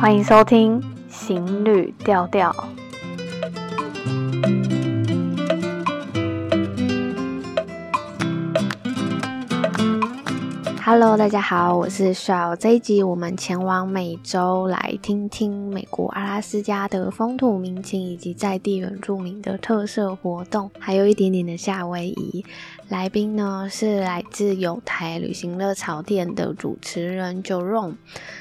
欢迎收听《行旅调调》。Hello，大家好，我是 Shao。这一集我们前往美洲，来听听美国阿拉斯加的风土民情以及在地原住民的特色活动，还有一点点的夏威夷。来宾呢是来自有台旅行热潮店的主持人 Jerome。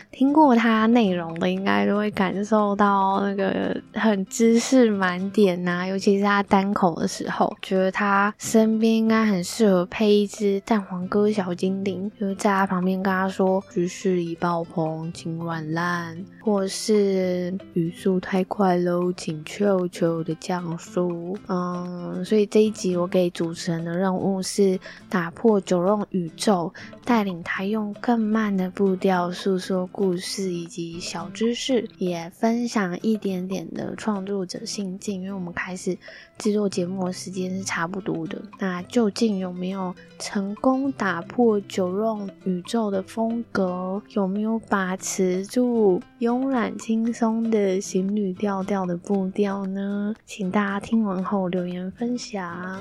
听过他内容的，应该都会感受到那个很知识满点呐、尤其是他单口的时候，觉得他身边应该很适合配一只蛋黄哥小精灵，就在他旁边跟他说“知识已爆棚，请软烂”，或是语速太快喽，请悄悄的降速。嗯，所以这一集我给主持人的任务是打破 Jerome 宇宙，带领他用更慢的步调诉说故事。以及小知识，也分享一点点的创作者心境。因为我们开始制作节目的时间是差不多的，那究竟有没有成功打破 Jerome 宇宙的风格？有没有把持住慵懒轻松的行旅调调的步调呢？请大家听完后留言分享。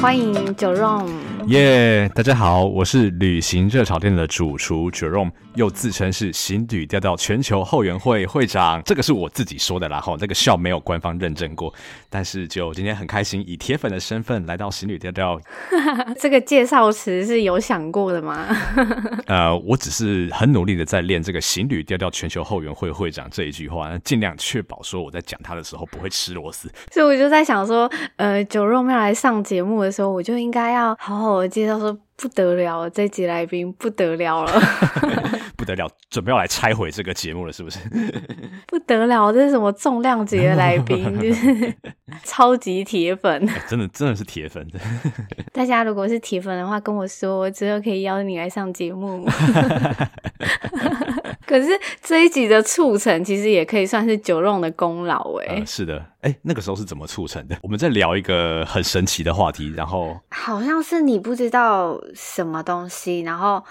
欢迎九 o。耶，yeah, 大家好，我是旅行热炒店的主厨 Jerome，又自称是行旅调调全球后援会会长，这个是我自己说的啦，哈，这个笑没有官方认证过，但是就今天很开心，以铁粉的身份来到行旅调调，这个介绍词是有想过的吗？呃，我只是很努力的在练这个行旅调调全球后援会会长这一句话，尽量确保说我在讲他的时候不会吃螺丝，所以我就在想说，呃，Jerome 要来上节目的时候，我就应该要好好。我介绍说不得了，这集来宾不得了了，不得了，准备要来拆毁这个节目了，是不是？不得了，这是什么重量级的来宾？就是超级铁粉，欸，真的真的是铁粉。大家如果是铁粉的话，跟我说，我之后可以邀你来上节目。可是这一集的促成，其实也可以算是 Jerome 的功劳哎、呃。是的，哎、欸，那个时候是怎么促成的？我们在聊一个很神奇的话题，然后好像是你不知道什么东西，然后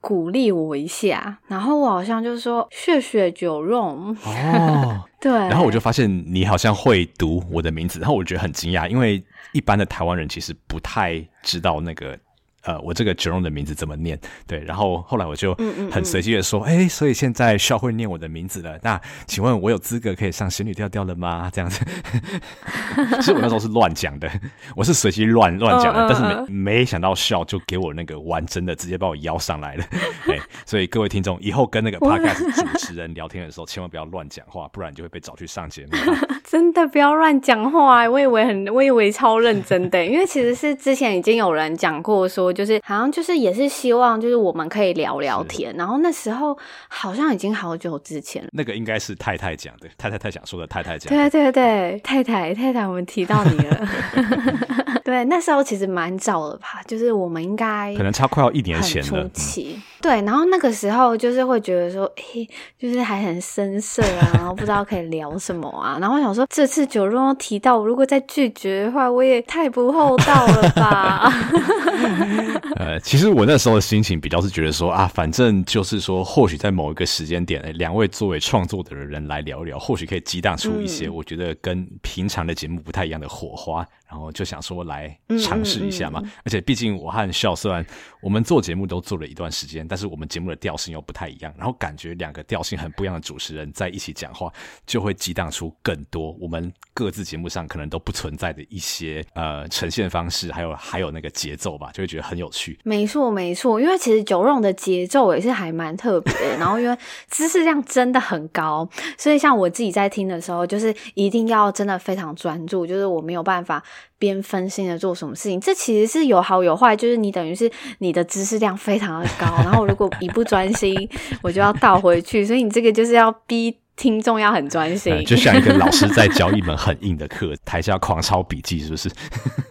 鼓励我一下，然后我好像就说谢谢 Jerome 哦，对，然后我就发现你好像会读我的名字，然后我觉得很惊讶，因为一般的台湾人其实不太知道那个。呃，我这个 Jerome 的名字怎么念？对，然后后来我就很随机的说，哎、嗯嗯嗯，所以现在 Shao 会念我的名字了。那请问我有资格可以上仙女调调了吗？这样子，其实我那时候是乱讲的，我是随机乱乱讲的，但是没没想到 Shao 就给我那个完整的，直接把我邀上来了。对，所以各位听众以后跟那个 Podcast 主持人聊天的时候，千万不要乱讲话，不然你就会被找去上节目。真的不要乱讲话，我以为很，我以为超认真的，因为其实是之前已经有人讲过说。就是好像就是也是希望就是我们可以聊聊天，然后那时候好像已经好久之前了。那个应该是太太讲的，太太太想说的，太太讲。对对对，太太太太，我们提到你了。对，那时候其实蛮早了吧，就是我们应该可能差快要一年前了。初期、嗯、对，然后那个时候就是会觉得说，哎、欸，就是还很生涩啊，然后不知道可以聊什么啊，然后我想说这次 Jerome 提到，如果再拒绝的话，我也太不厚道了吧。呃，其实我那时候的心情比较是觉得说啊，反正就是说，或许在某一个时间点，欸、两位作为创作的人来聊一聊，或许可以激荡出一些我觉得跟平常的节目不太一样的火花。然后就想说来尝试一下嘛，嗯嗯嗯，而且毕竟我和 Shao 虽然我们做节目都做了一段时间，但是我们节目的调性又不太一样，然后感觉两个调性很不一样的主持人在一起讲话，就会激荡出更多我们各自节目上可能都不存在的一些呃呈现方式，还有还有那个节奏吧，就会觉得很有趣。没错没错，因为其实 Jerome 的节奏也是还蛮特别，然后因为知识量真的很高，所以像我自己在听的时候，就是一定要真的非常专注，就是我没有办法。边分心的做什么事情，这其实是有好有坏。就是你等于是你的知识量非常的高，然后如果一不专心，我就要倒回去。所以你这个就是要逼听众要很专心，嗯，就像一个老师在教一门很硬的课，台下狂抄笔记，是不是？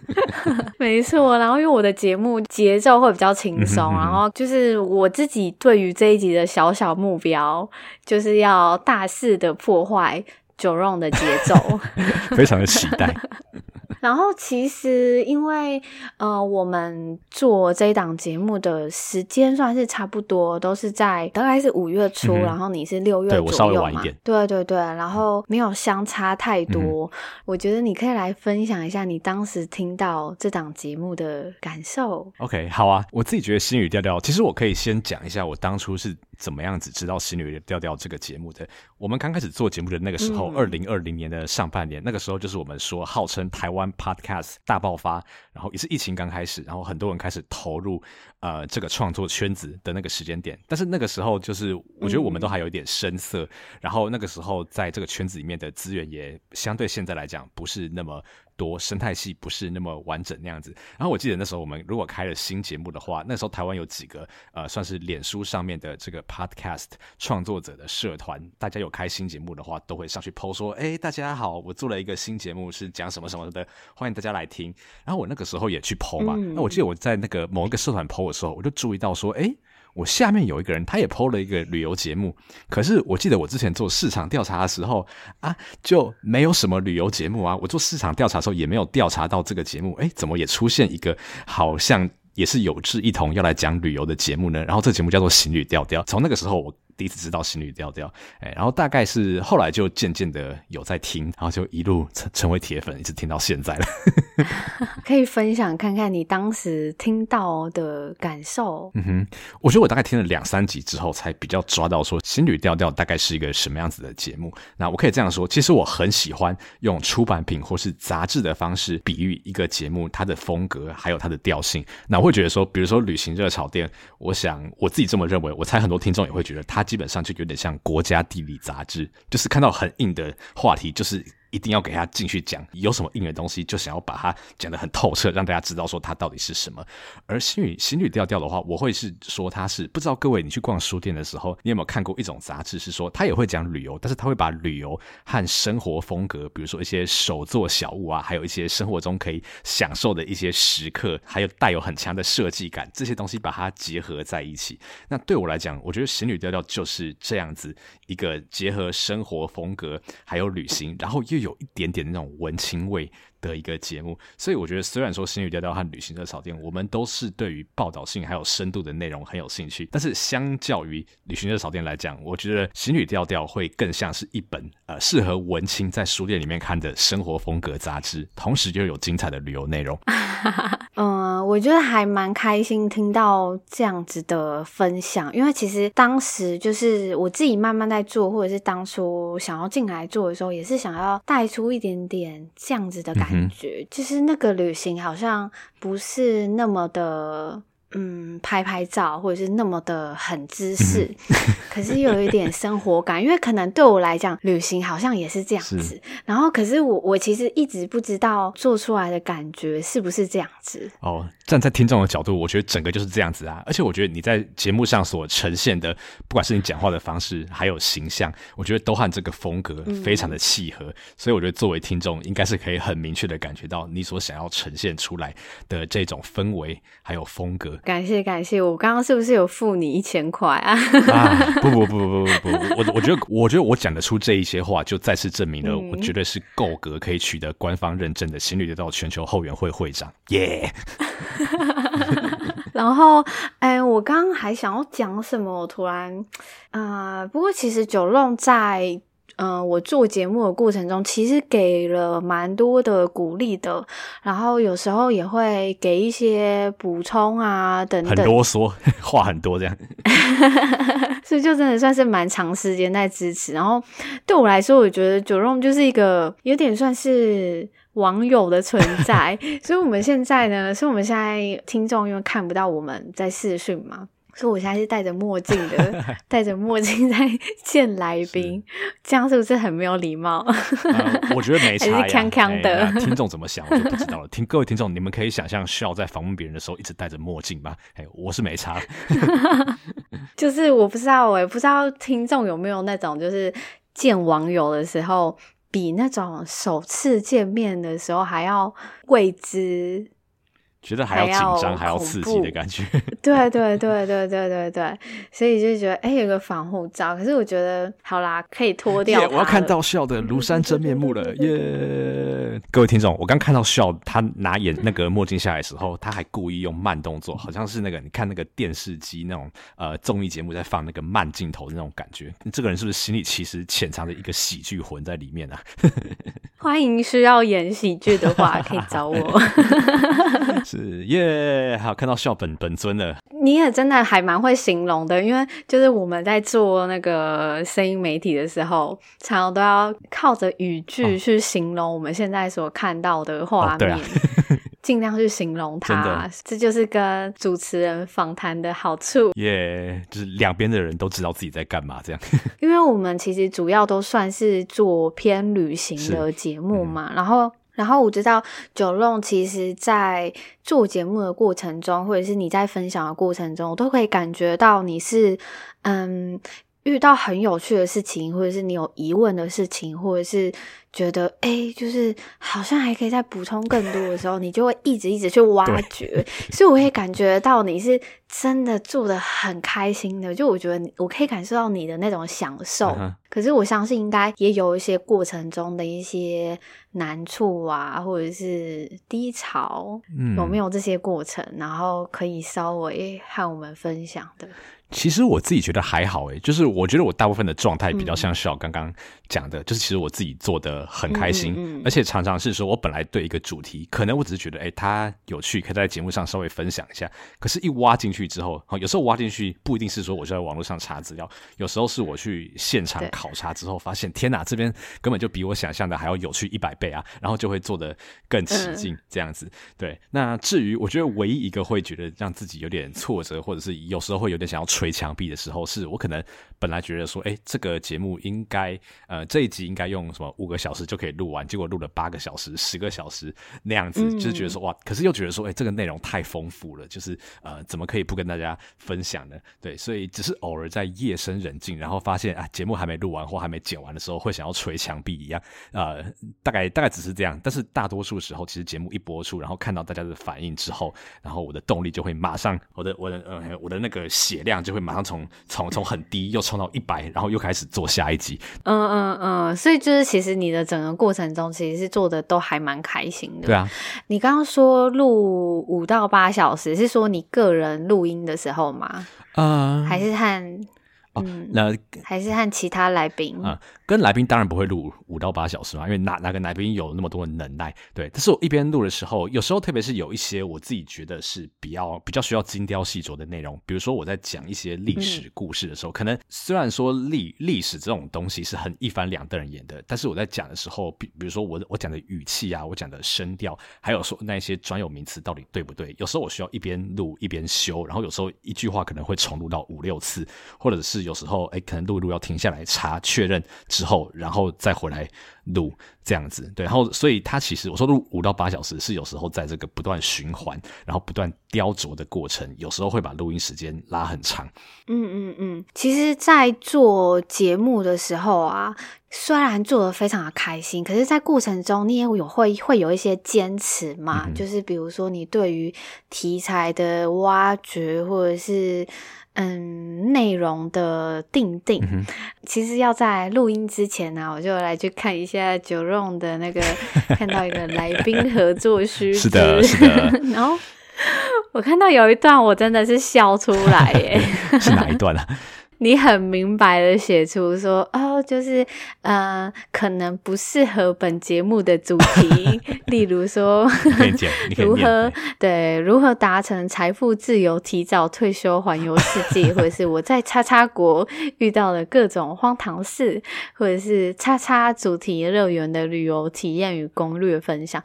没错。然后因为我的节目节奏会比较轻松，然后就是我自己对于这一集的小小目标，就是要大肆的破坏 Jerome 的节奏，非常的期待。然后其实因为呃，我们做这一档节目的时间算是差不多，都是在大概是五月初，嗯、然后你是六月左右嘛，对，我稍微晚一点。对对对，然后没有相差太多。嗯、我觉得你可以来分享一下你当时听到这档节目的感受。OK，好啊，我自己觉得心语调调，其实我可以先讲一下我当初是。怎么样子知道心语调调这个节目的？我们刚开始做节目的那个时候，二零二零年的上半年，那个时候就是我们说号称台湾 Podcast 大爆发，然后也是疫情刚开始，然后很多人开始投入呃这个创作圈子的那个时间点。但是那个时候就是我觉得我们都还有一点生涩，然后那个时候在这个圈子里面的资源也相对现在来讲不是那么。多生态系不是那么完整那样子，然后我记得那时候我们如果开了新节目的话，那时候台湾有几个呃算是脸书上面的这个 podcast 创作者的社团，大家有开新节目的话，都会上去 po 说，哎，大家好，我做了一个新节目是讲什么什么的，欢迎大家来听。然后我那个时候也去 po 嘛，那我记得我在那个某一个社团 po 的时候，我就注意到说，哎。我下面有一个人，他也 PO 了一个旅游节目，可是我记得我之前做市场调查的时候啊，就没有什么旅游节目啊。我做市场调查的时候也没有调查到这个节目，诶，怎么也出现一个好像也是有志一同要来讲旅游的节目呢？然后这节目叫做《行旅调调》，从那个时候我。第一次知道行旅调调，哎，然后大概是后来就渐渐的有在听，然后就一路成成为铁粉，一直听到现在了。可以分享看看你当时听到的感受？嗯哼，我觉得我大概听了两三集之后，才比较抓到说情侣调调大概是一个什么样子的节目。那我可以这样说，其实我很喜欢用出版品或是杂志的方式比喻一个节目它的风格还有它的调性。那我会觉得说，比如说旅行热炒店，我想我自己这么认为，我猜很多听众也会觉得它。基本上就有点像国家地理杂志，就是看到很硬的话题，就是。一定要给他进去讲，有什么硬的东西，就想要把它讲得很透彻，让大家知道说它到底是什么。而心语心语调调的话，我会是说它是不知道各位你去逛书店的时候，你有没有看过一种杂志，是说他也会讲旅游，但是他会把旅游和生活风格，比如说一些手作小物啊，还有一些生活中可以享受的一些时刻，还有带有很强的设计感，这些东西把它结合在一起。那对我来讲，我觉得心语调调就是这样子一个结合生活风格还有旅行，然后又有一点点那种文青味的一个节目，所以我觉得虽然说新语调调和旅行热炒店，我们都是对于报道性还有深度的内容很有兴趣，但是相较于旅行热炒店来讲，我觉得新语调调会更像是一本呃适合文青在书店里面看的生活风格杂志，同时又有精彩的旅游内容。嗯，我觉得还蛮开心听到这样子的分享，因为其实当时就是我自己慢慢在做，或者是当初想要进来做的时候，也是想要带出一点点这样子的感觉。就是那个旅行好像不是那么的。嗯，拍拍照或者是那么的很姿势，可是又有一点生活感，因为可能对我来讲，旅行好像也是这样子。然后，可是我我其实一直不知道做出来的感觉是不是这样子。哦，站在听众的角度，我觉得整个就是这样子啊。而且，我觉得你在节目上所呈现的，不管是你讲话的方式，还有形象，我觉得都和这个风格非常的契合。嗯、所以，我觉得作为听众，应该是可以很明确的感觉到你所想要呈现出来的这种氛围还有风格。感谢感谢，我刚刚是不是有付你一千块啊？啊，不不不不不不不，我我觉得我觉得我讲得出这一些话，就再次证明了我绝对是够格可以取得官方认证的心语调调全球后援会会长，耶、yeah! 然后，哎，我刚刚还想要讲什么？我突然啊、呃，不过其实九龙在。嗯、呃，我做节目的过程中，其实给了蛮多的鼓励的，然后有时候也会给一些补充啊，等等。很啰嗦，话很多这样。所以就真的算是蛮长时间在支持。然后对我来说，我觉得 Jerome 就是一个有点算是网友的存在。所以我们现在呢，所以我们现在听众因为看不到我们在视讯嘛。所以我现在是戴着墨镜的，戴着墨镜在见来宾，是这样是不是很没有礼貌？呃，我觉得没差呀。康康的，欸，听众怎么想我就不知道了。听各位听众，你们可以想象需要在访问别人的时候一直戴着墨镜吗？我是没差。就是我不知道，我也不知道听众有没有那种，就是见网友的时候，比那种首次见面的时候还要未知。觉得还要紧张，还要刺激的感觉。对对对对对对对，所以就觉得哎、欸，有个防护罩。可是我觉得好啦，可以脱掉。Yeah, 我要看到笑的庐山真面目了，耶、yeah！各位听众，我刚看到笑，他拿眼那个墨镜下来的时候，他还故意用慢动作，好像是那个你看那个电视机那种呃综艺节目在放那个慢镜头的那种感觉。这个人是不是心里其实潜藏着一个喜剧魂在里面啊？欢迎需要演喜剧的话，可以找我。是耶，还有看到笑本本尊了，你也真的还蛮会形容的，因为就是我们在做那个声音媒体的时候，常常都要靠着语句去形容我们现在所看到的画面，尽、量去形容它，这就是跟主持人访谈的好处。耶，就是两边的人都知道自己在干嘛，这样。因为我们其实主要都算是做偏旅行的节目嘛，嗯、然后。然后我知道九龙其实，在做节目的过程中，或者是你在分享的过程中，我都可以感觉到你是，嗯，遇到很有趣的事情，或者是你有疑问的事情，或者是。觉得哎，就是好像还可以再补充更多的时候，你就会一直一直去挖掘，所以我也感觉到你是真的做的很开心的。就我觉得我可以感受到你的那种享受。Uh-huh. 可是我相信应该也有一些过程中的一些难处啊，或者是低潮，嗯，有没有这些过程？然后可以稍微和我们分享的。其实我自己觉得还好诶，就是我觉得我大部分的状态比较像小刚刚讲的，嗯，就是其实我自己做的很开心，嗯嗯，而且常常是说我本来对一个主题，可能我只是觉得诶，它有趣，可以在节目上稍微分享一下。可是，一挖进去之后，有时候挖进去不一定是说我就在网络上查资料，有时候是我去现场考察之后，发现天哪，这边根本就比我想象的还要有趣一百倍啊！然后就会做的更起劲，这样子，嗯。对，那至于我觉得唯一一个会觉得让自己有点挫折，或者是有时候会有点想要。捶墙壁的时候，是我可能本来觉得说，哎、欸，这个节目应该，呃，这一集应该用什么五个小时就可以录完，结果录了八个小时、十个小时那样子，就是觉得说，哇，可是又觉得说，哎、欸，这个内容太丰富了，就是呃，怎么可以不跟大家分享呢？对，所以只是偶尔在夜深人静，然后发现啊，节目还没录完或还没剪完的时候，会想要捶墙壁一样，呃，大概大概只是这样。但是大多数时候，其实节目一播出，然后看到大家的反应之后，然后我的动力就会马上，我的我的呃我的那个血量就。就会马上从从从很低又冲到一百，然后又开始做下一集。嗯嗯嗯，所以就是其实你的整个过程中，其实是做的都还蛮开心的。对啊，你刚刚说录五到八小时，是说你个人录音的时候吗？嗯，还是和？哦、嗯，那还是和其他来宾啊、嗯，跟来宾当然不会录五到八小时嘛，因为哪哪个来宾有那么多的能耐？对，但是我一边录的时候，有时候特别是有一些我自己觉得是比较比较需要精雕细琢的内容，比如说我在讲一些历史故事的时候，嗯、可能虽然说历历史这种东西是很一翻两瞪眼的，但是我在讲的时候，比比如说我我讲的语气啊，我讲的声调，还有说那些专有名词到底对不对？有时候我需要一边录一边修，然后有时候一句话可能会重录到五六次，或者是。有时候，哎，可能录一录要停下来查确认之后，然后再回来录这样子。对，然后所以它其实我说录五到八小时是有时候在这个不断循环，然后不断雕琢的过程，有时候会把录音时间拉很长。嗯嗯嗯，其实，在做节目的时候啊，虽然做的非常的开心，可是，在过程中你也有会会有一些坚持嘛，嗯，就是比如说你对于题材的挖掘，或者是。嗯，内容的定定，嗯，其实要在录音之前呢，啊，我就来去看一下九龙的那个，看到一个来宾合作须知，是的，是的。然后我看到有一段，我真的是笑出来耶，是哪一段啊？你很明白的写出说哦，就是呃，可能不适合本节目的主题，例如说 如何对如何达成财富自由、提早退休、环游世界，或者是我在叉叉国遇到了各种荒唐事，或者是叉叉主题乐园的旅游体验与攻略分享。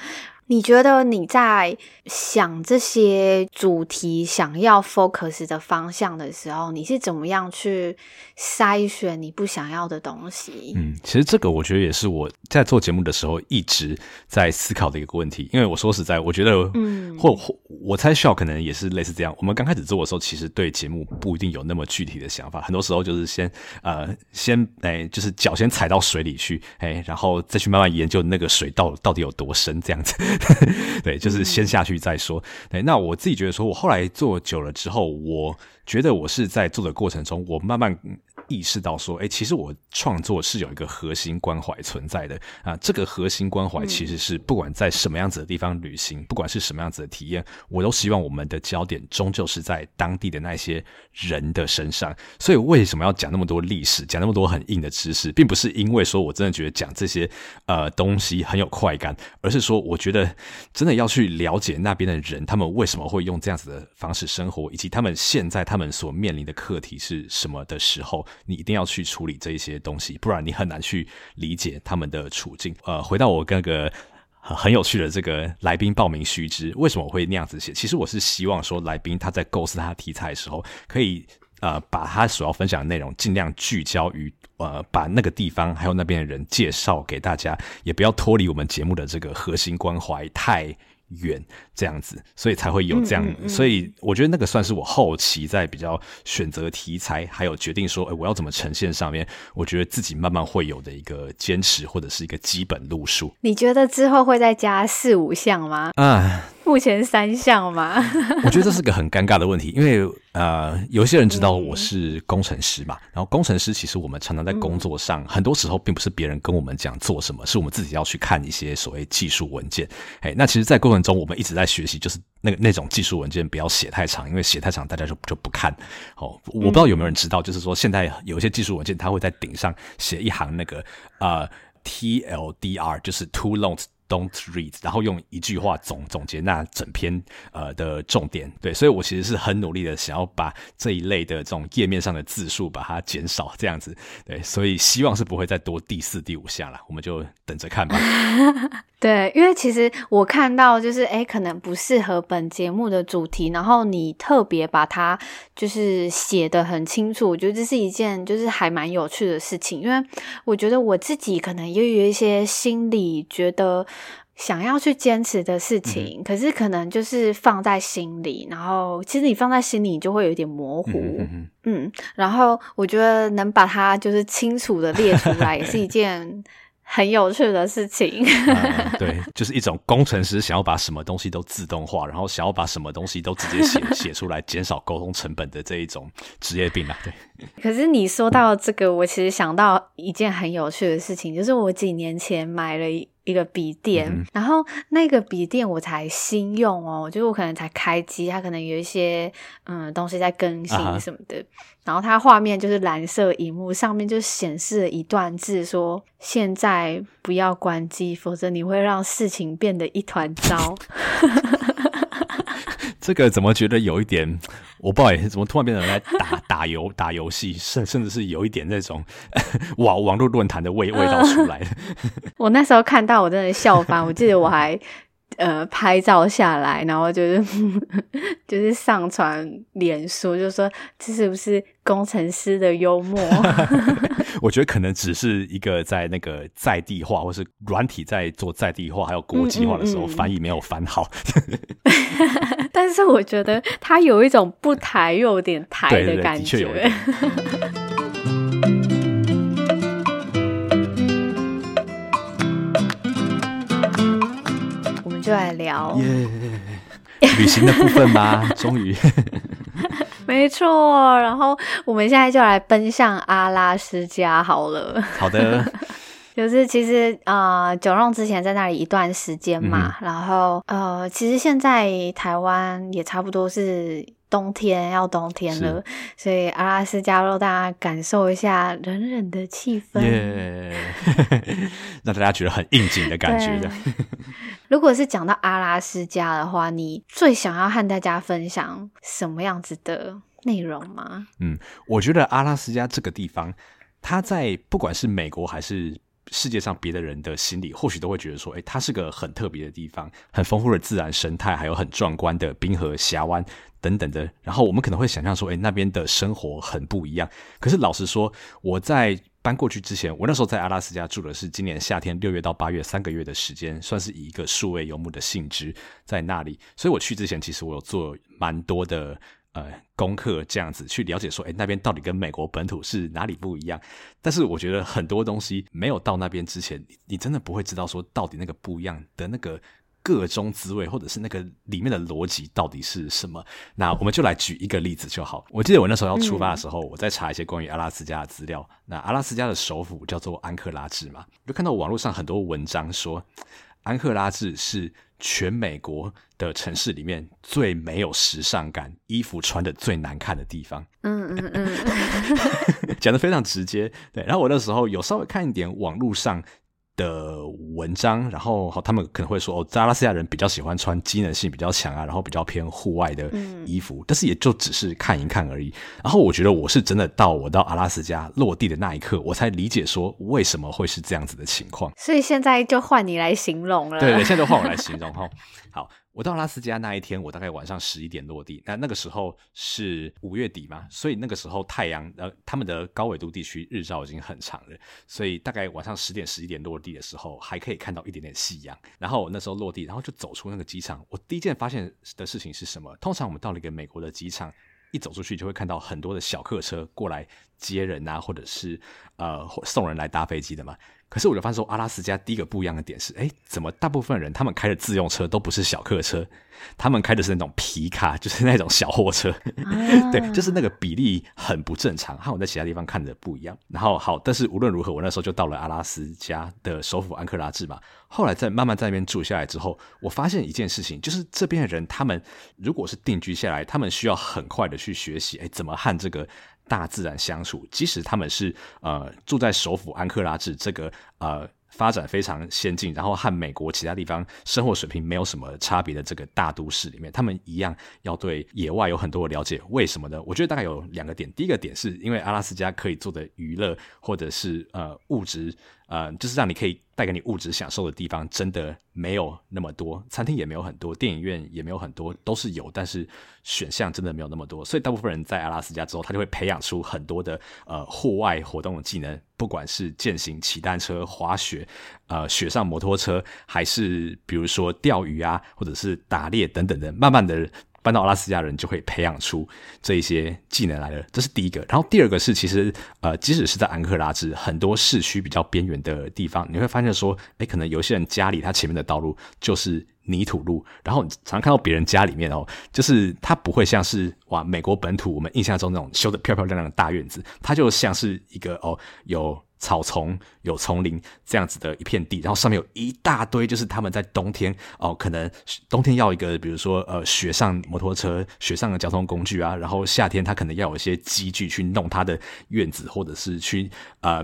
你觉得你在想这些主题想要 focus 的方向的时候，你是怎么样去筛选你不想要的东西？嗯，其实这个我觉得也是我在做节目的时候一直在思考的一个问题。因为我说实在，我觉得，嗯，或或我猜笑可能也是类似这样。我们刚开始做的时候，其实对节目不一定有那么具体的想法，很多时候就是先呃先哎，就是脚先踩到水里去，哎，然后再去慢慢研究那个水到到底有多深这样子。对，就是先下去再说。对，那我自己觉得说，我后来做久了之后，我觉得我是在做的过程中，我慢慢。意识到说，哎，其实我创作是有一个核心关怀存在的啊。这个核心关怀其实是不管在什么样子的地方旅行，嗯、不管是什么样子的体验，我都希望我们的焦点终究是在当地的那些人的身上。所以，为什么要讲那么多历史，讲那么多很硬的知识，并不是因为说我真的觉得讲这些呃东西很有快感，而是说我觉得真的要去了解那边的人，他们为什么会用这样子的方式生活，以及他们现在他们所面临的课题是什么的时候。你一定要去处理这一些东西，不然你很难去理解他们的处境。呃，回到我那个很有趣的这个来宾报名须知，为什么我会那样子写？其实我是希望说，来宾他在构思他的题材的时候，可以呃把他所要分享的内容尽量聚焦于呃把那个地方还有那边的人介绍给大家，也不要脱离我们节目的这个核心关怀太远这样子，所以才会有这样，嗯嗯嗯，所以我觉得那个算是我后期在比较选择题材，还有决定说，哎，我要怎么呈现上面，我觉得自己慢慢会有的一个坚持或者是一个基本路数。你觉得之后会再加四五项吗？啊。目前三项嘛，我觉得这是个很尴尬的问题，因为呃，有些人知道我是工程师嘛，然后工程师其实我们常常在工作上，很多时候并不是别人跟我们讲做什么，是我们自己要去看一些所谓技术文件。哎，那其实，在过程中我们一直在学习，就是那个那种技术文件不要写太长，因为写太长大家就就不看。哦，我不知道有没有人知道，就是说现在有一些技术文件，它会在顶上写一行那个呃 TLDR，就是 Too Long。Don't read，然后用一句话总总结那整篇呃的重点，对，所以我其实是很努力的想要把这一类的这种页面上的字数把它减少，这样子，对，所以希望是不会再多第四、第五项了，我们就等着看吧。对，因为其实我看到就是诶，可能不适合本节目的主题，然后你特别把它就是写得很清楚，我觉得这是一件就是还蛮有趣的事情，因为我觉得我自己可能也有一些心理觉得。想要去坚持的事情，嗯、可是可能就是放在心里，然后其实你放在心里，你就会有点模糊，嗯，嗯，然后我觉得能把它就是清楚的列出来，也是一件。很有趣的事情、呃，对，就是一种工程师想要把什么东西都自动化，然后想要把什么东西都直接写 写出来，减少沟通成本的这一种职业病啊。对。可是你说到这个，我其实想到一件很有趣的事情，就是我几年前买了一。一个笔电，嗯、然后那个笔电我才新用哦，就是我可能才开机，它可能有一些嗯东西在更新什么的，啊、然后它画面就是蓝色荧幕上面就显示了一段字说，说现在不要关机，否则你会让事情变得一团糟。这个怎么觉得有一点？我不好意思，怎么突然变成来打打游打游戏，甚甚至是有一点那种 网网络论坛的味味道出来。我那时候看到我真的笑翻，我记得我还。呃，拍照下来，然后就是 就是上传脸书，就说这是不是工程师的幽默？我觉得可能只是一个在那个在地化，或是软体在做在地化，还有国际化的时候，嗯嗯嗯翻译没有翻好。但是我觉得它有一种不台又有点台的感觉。对对对就来聊 旅行的部分吧，终于，没错。然后我们现在就来奔向阿拉斯加好了。好的，就是其实啊、呃，九荣之前在那里一段时间嘛，嗯、然后呃，其实现在台湾也差不多是。冬天要冬天了，所以阿拉斯加让大家感受一下冷冷的气氛，让 大家觉得很应景的感觉的。如果是讲到阿拉斯加的话，你最想要和大家分享什么样子的内容吗？嗯，我觉得阿拉斯加这个地方，它在不管是美国还是世界上别的人的心里，或许都会觉得说，哎、欸，它是个很特别的地方，很丰富的自然生态，还有很壮观的冰河峡湾。等等的，然后我们可能会想象说，诶，那边的生活很不一样。可是老实说，我在搬过去之前，我那时候在阿拉斯加住的是今年夏天六月到八月三个月的时间，算是以一个数位游牧的性质在那里。所以我去之前，其实我有做蛮多的呃功课，这样子去了解说，诶，那边到底跟美国本土是哪里不一样？但是我觉得很多东西没有到那边之前，你你真的不会知道说到底那个不一样的那个。个中滋味，或者是那个里面的逻辑到底是什么？那我们就来举一个例子就好。我记得我那时候要出发的时候，嗯、我在查一些关于阿拉斯加的资料。那阿拉斯加的首府叫做安克拉治嘛，就看到网络上很多文章说，安克拉治是全美国的城市里面最没有时尚感、衣服穿得最难看的地方。嗯嗯嗯，讲得非常直接。对，然后我那时候有稍微看一点网络上。的文章，然后他们可能会说，哦，阿拉斯加人比较喜欢穿机能性比较强啊，然后比较偏户外的衣服，嗯、但是也就只是看一看而已。然后我觉得我是真的到我到阿拉斯加落地的那一刻，我才理解说为什么会是这样子的情况。所以现在就换你来形容了。对对，现在就换我来形容 哈。好。我到拉斯加那一天，我大概晚上十一点落地。那那个时候是五月底嘛，所以那个时候太阳呃，他们的高纬度地区日照已经很长了，所以大概晚上十点十一点落地的时候，还可以看到一点点夕阳。然后我那时候落地，然后就走出那个机场，我第一件发现的事情是什么？通常我们到了一个美国的机场，一走出去就会看到很多的小客车过来接人啊，或者是呃送人来搭飞机的嘛。可是我就发现说，阿拉斯加第一个不一样的点是，哎，怎么大部分人他们开的自用车都不是小客车，他们开的是那种皮卡，就是那种小货车，啊、对，就是那个比例很不正常，和我在其他地方看的不一样。然后好，但是无论如何，我那时候就到了阿拉斯加的首府安克拉治嘛。后来在慢慢在那边住下来之后，我发现一件事情，就是这边的人他们如果是定居下来，他们需要很快的去学习，哎，怎么和这个。大自然相处，即使他们是呃住在首府安克拉治这个呃发展非常先进，然后和美国其他地方生活水平没有什么差别的这个大都市里面，他们一样要对野外有很多的了解。为什么呢？我觉得大概有两个点。第一个点是因为阿拉斯加可以做的娱乐或者是呃物质。呃，就是让你可以带给你物质享受的地方，真的没有那么多，餐厅也没有很多，电影院也没有很多，都是有，但是选项真的没有那么多。所以大部分人在阿拉斯加之后，他就会培养出很多的呃户外活动的技能，不管是健行、骑单车、滑雪、呃雪上摩托车，还是比如说钓鱼啊，或者是打猎等等的，慢慢的。搬到阿拉斯加人就会培养出这一些技能来了，这是第一个。然后第二个是，其实呃，即使是在安克拉治很多市区比较边缘的地方，你会发现说，哎，可能有些人家里他前面的道路就是泥土路，然后你常常看到别人家里面哦，就是它不会像是哇美国本土我们印象中那种修得漂漂亮亮的大院子，它就像是一个哦有。草丛有丛林这样子的一片地，然后上面有一大堆，就是他们在冬天哦，可能冬天要一个，比如说呃雪上摩托车、雪上的交通工具啊，然后夏天他可能要有一些机具去弄他的院子，或者是去呃，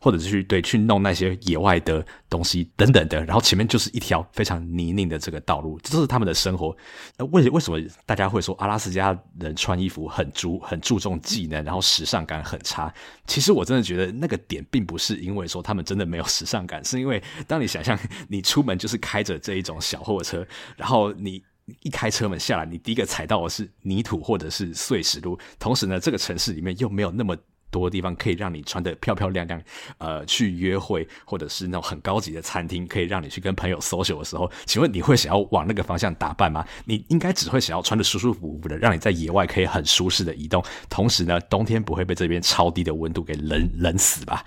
或者是去对去弄那些野外的东西等等的，然后前面就是一条非常泥泞的这个道路，这都是他们的生活。呃，为为什么大家会说阿拉斯加人穿衣服很注很注重技能，然后时尚感很差？其实我真的觉得那个点并。并不是因为说他们真的没有时尚感，是因为当你想象你出门就是开着这一种小货车，然后你一开车门下来，你第一个踩到的是泥土或者是碎石路，同时呢，这个城市里面又没有那么。多的地方可以让你穿得漂漂亮亮，呃，去约会，或者是那种很高级的餐厅，可以让你去跟朋友 social 的时候，请问你会想要往那个方向打扮吗？你应该只会想要穿得舒舒服服的，让你在野外可以很舒适的移动，同时呢，冬天不会被这边超低的温度给冷冷死吧？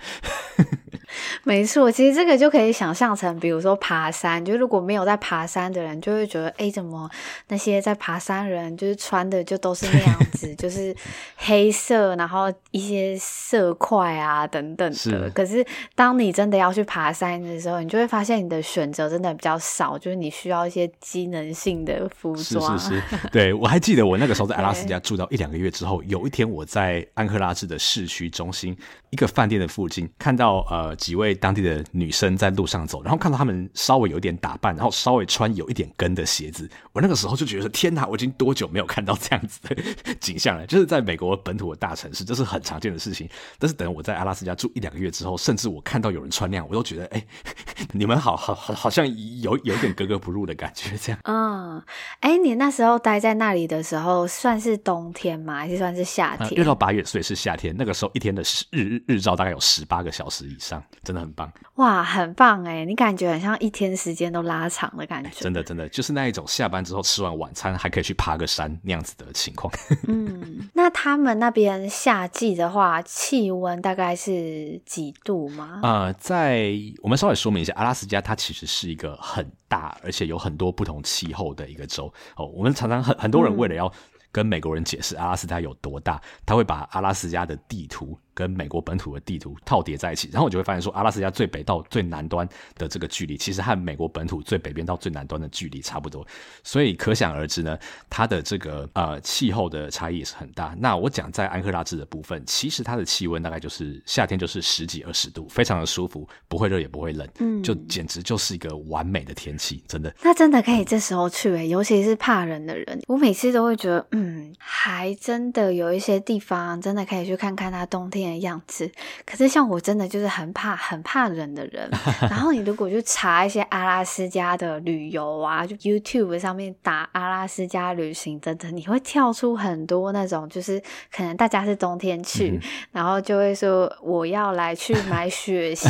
没错，其实这个就可以想象成，比如说爬山，就如果没有在爬山的人，就会觉得，哎，怎么那些在爬山人就是穿的就都是那样子，就是黑色，然后一些。色块啊，等等的。是。可是，当你真的要去爬山的时候，你就会发现你的选择真的比较少，就是你需要一些机能性的服装。是是是，对，我还记得我那个时候在阿拉斯加住到一两个月之后，有一天我在安克拉治的市区中心一个饭店的附近，看到呃几位当地的女生在路上走，然后看到她们稍微有点打扮，然后稍微穿有一点跟的鞋子。我那个时候就觉得，天哪，我已经多久没有看到这样子的景象了？就是在美国本土的大城市，这是很常见的事情，但是等我在阿拉斯加住一两个月之后，甚至我看到有人穿那样，我都觉得，哎，你们好好好，好像有有点格格不入的感觉，这样。嗯，哎，你那时候待在那里的时候，算是冬天吗？还是算是夏天？六到八月，所以是夏天。那个时候一天的日日日照大概有十八个小时以上，真的很棒。哇，很棒哎！你感觉很像一天时间都拉长的感觉。真的真的，就是那一种下班之后吃完晚餐还可以去爬个山那样子的情况。嗯，那他们那边夏季的话，气温大概是几度吗？呃，在我们稍微说明一一下，阿拉斯加它其实是一个很大，而且有很多不同气候的一个州。哦，我们常常很很多人为了要跟美国人解释阿拉斯加有多大，他会把阿拉斯加的地图。跟美国本土的地图套叠在一起，然后我就会发现说，阿拉斯加最北到最南端的这个距离，其实和美国本土最北边到最南端的距离差不多，所以可想而知呢，它的这个呃气候的差异也是很大。那我讲在安克拉治的部分，其实它的气温大概就是夏天就是十几二十度，非常的舒服，不会热也不会冷，嗯，就简直就是一个完美的天气，真的。那真的可以这时候去诶、欸，尤其是怕冷的人，我每次都会觉得，嗯，还真的有一些地方真的可以去看看它冬天的样子，可是像我真的就是很怕很怕冷的人。然后你如果去查一些阿拉斯加的旅游啊，就 YouTube 上面打阿拉斯加旅行等等，你会跳出很多那种，就是可能大家是冬天去，嗯、然后就会说我要来去 买雪鞋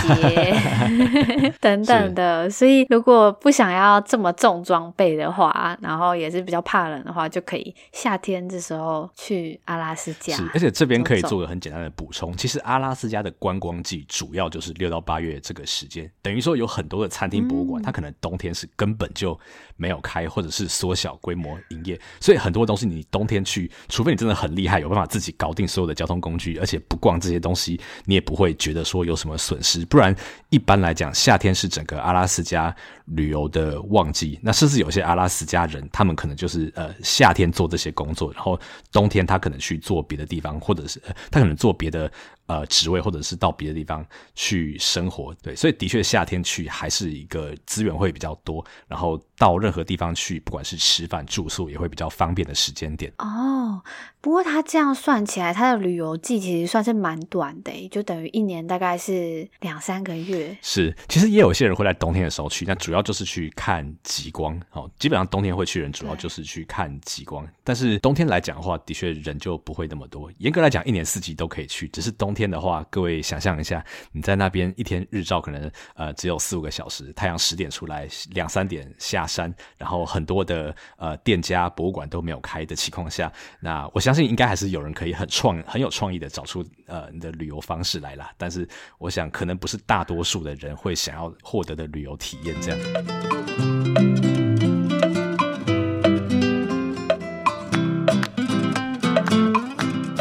等等的。所以如果不想要这么重装备的话，然后也是比较怕冷的话，就可以夏天这时候去阿拉斯加。是而且这边可以做个很简单的补充，其实。阿拉斯加的观光季主要就是六到八月这个时间，等于说有很多的餐厅博物馆，它可能冬天是根本就没有开，或者是缩小规模营业，所以很多东西你冬天去，除非你真的很厉害，有办法自己搞定所有的交通工具，而且不逛这些东西，你也不会觉得说有什么损失。不然一般来讲，夏天是整个阿拉斯加旅游的旺季，那甚至有些阿拉斯加人，他们可能就是呃夏天做这些工作，然后冬天他可能去做别的地方，或者是他可能做别的。呃，职位或者是到别的地方去生活，对，所以的确夏天去还是一个资源会比较多，然后到任何地方去，不管是吃饭住宿也会比较方便的时间点。哦，不过他这样算起来，他的旅游季其实算是蛮短的，就等于一年大概是两三个月。是，其实也有些人会在冬天的时候去，但主要就是去看极光。哦，基本上冬天会去人主要就是去看极光，但是冬天来讲的话，的确人就不会那么多。严格来讲，一年四季都可以去，只是冬。天的话，各位想象一下，你在那边一天日照可能呃只有四五个小时，太阳十点出来，两三点下山，然后很多的呃店家、博物馆都没有开的情况下，那我相信应该还是有人可以很创很有创意的找出呃你的旅游方式来啦。但是我想可能不是大多数的人会想要获得的旅游体验这样。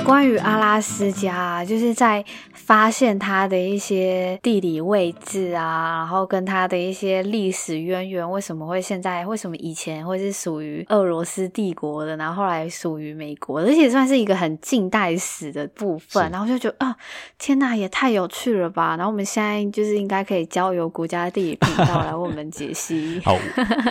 关于阿拉斯加，就是在发现它的一些地理位置啊，然后跟它的一些历史渊源，为什么会现在，为什么以前会是属于俄罗斯帝国的，然后后来属于美国，而且算是一个很近代史的部分，然后就觉得啊、哦，天哪，也太有趣了吧！然后我们现在就是应该可以交由国家地理频道来为我们解析。好，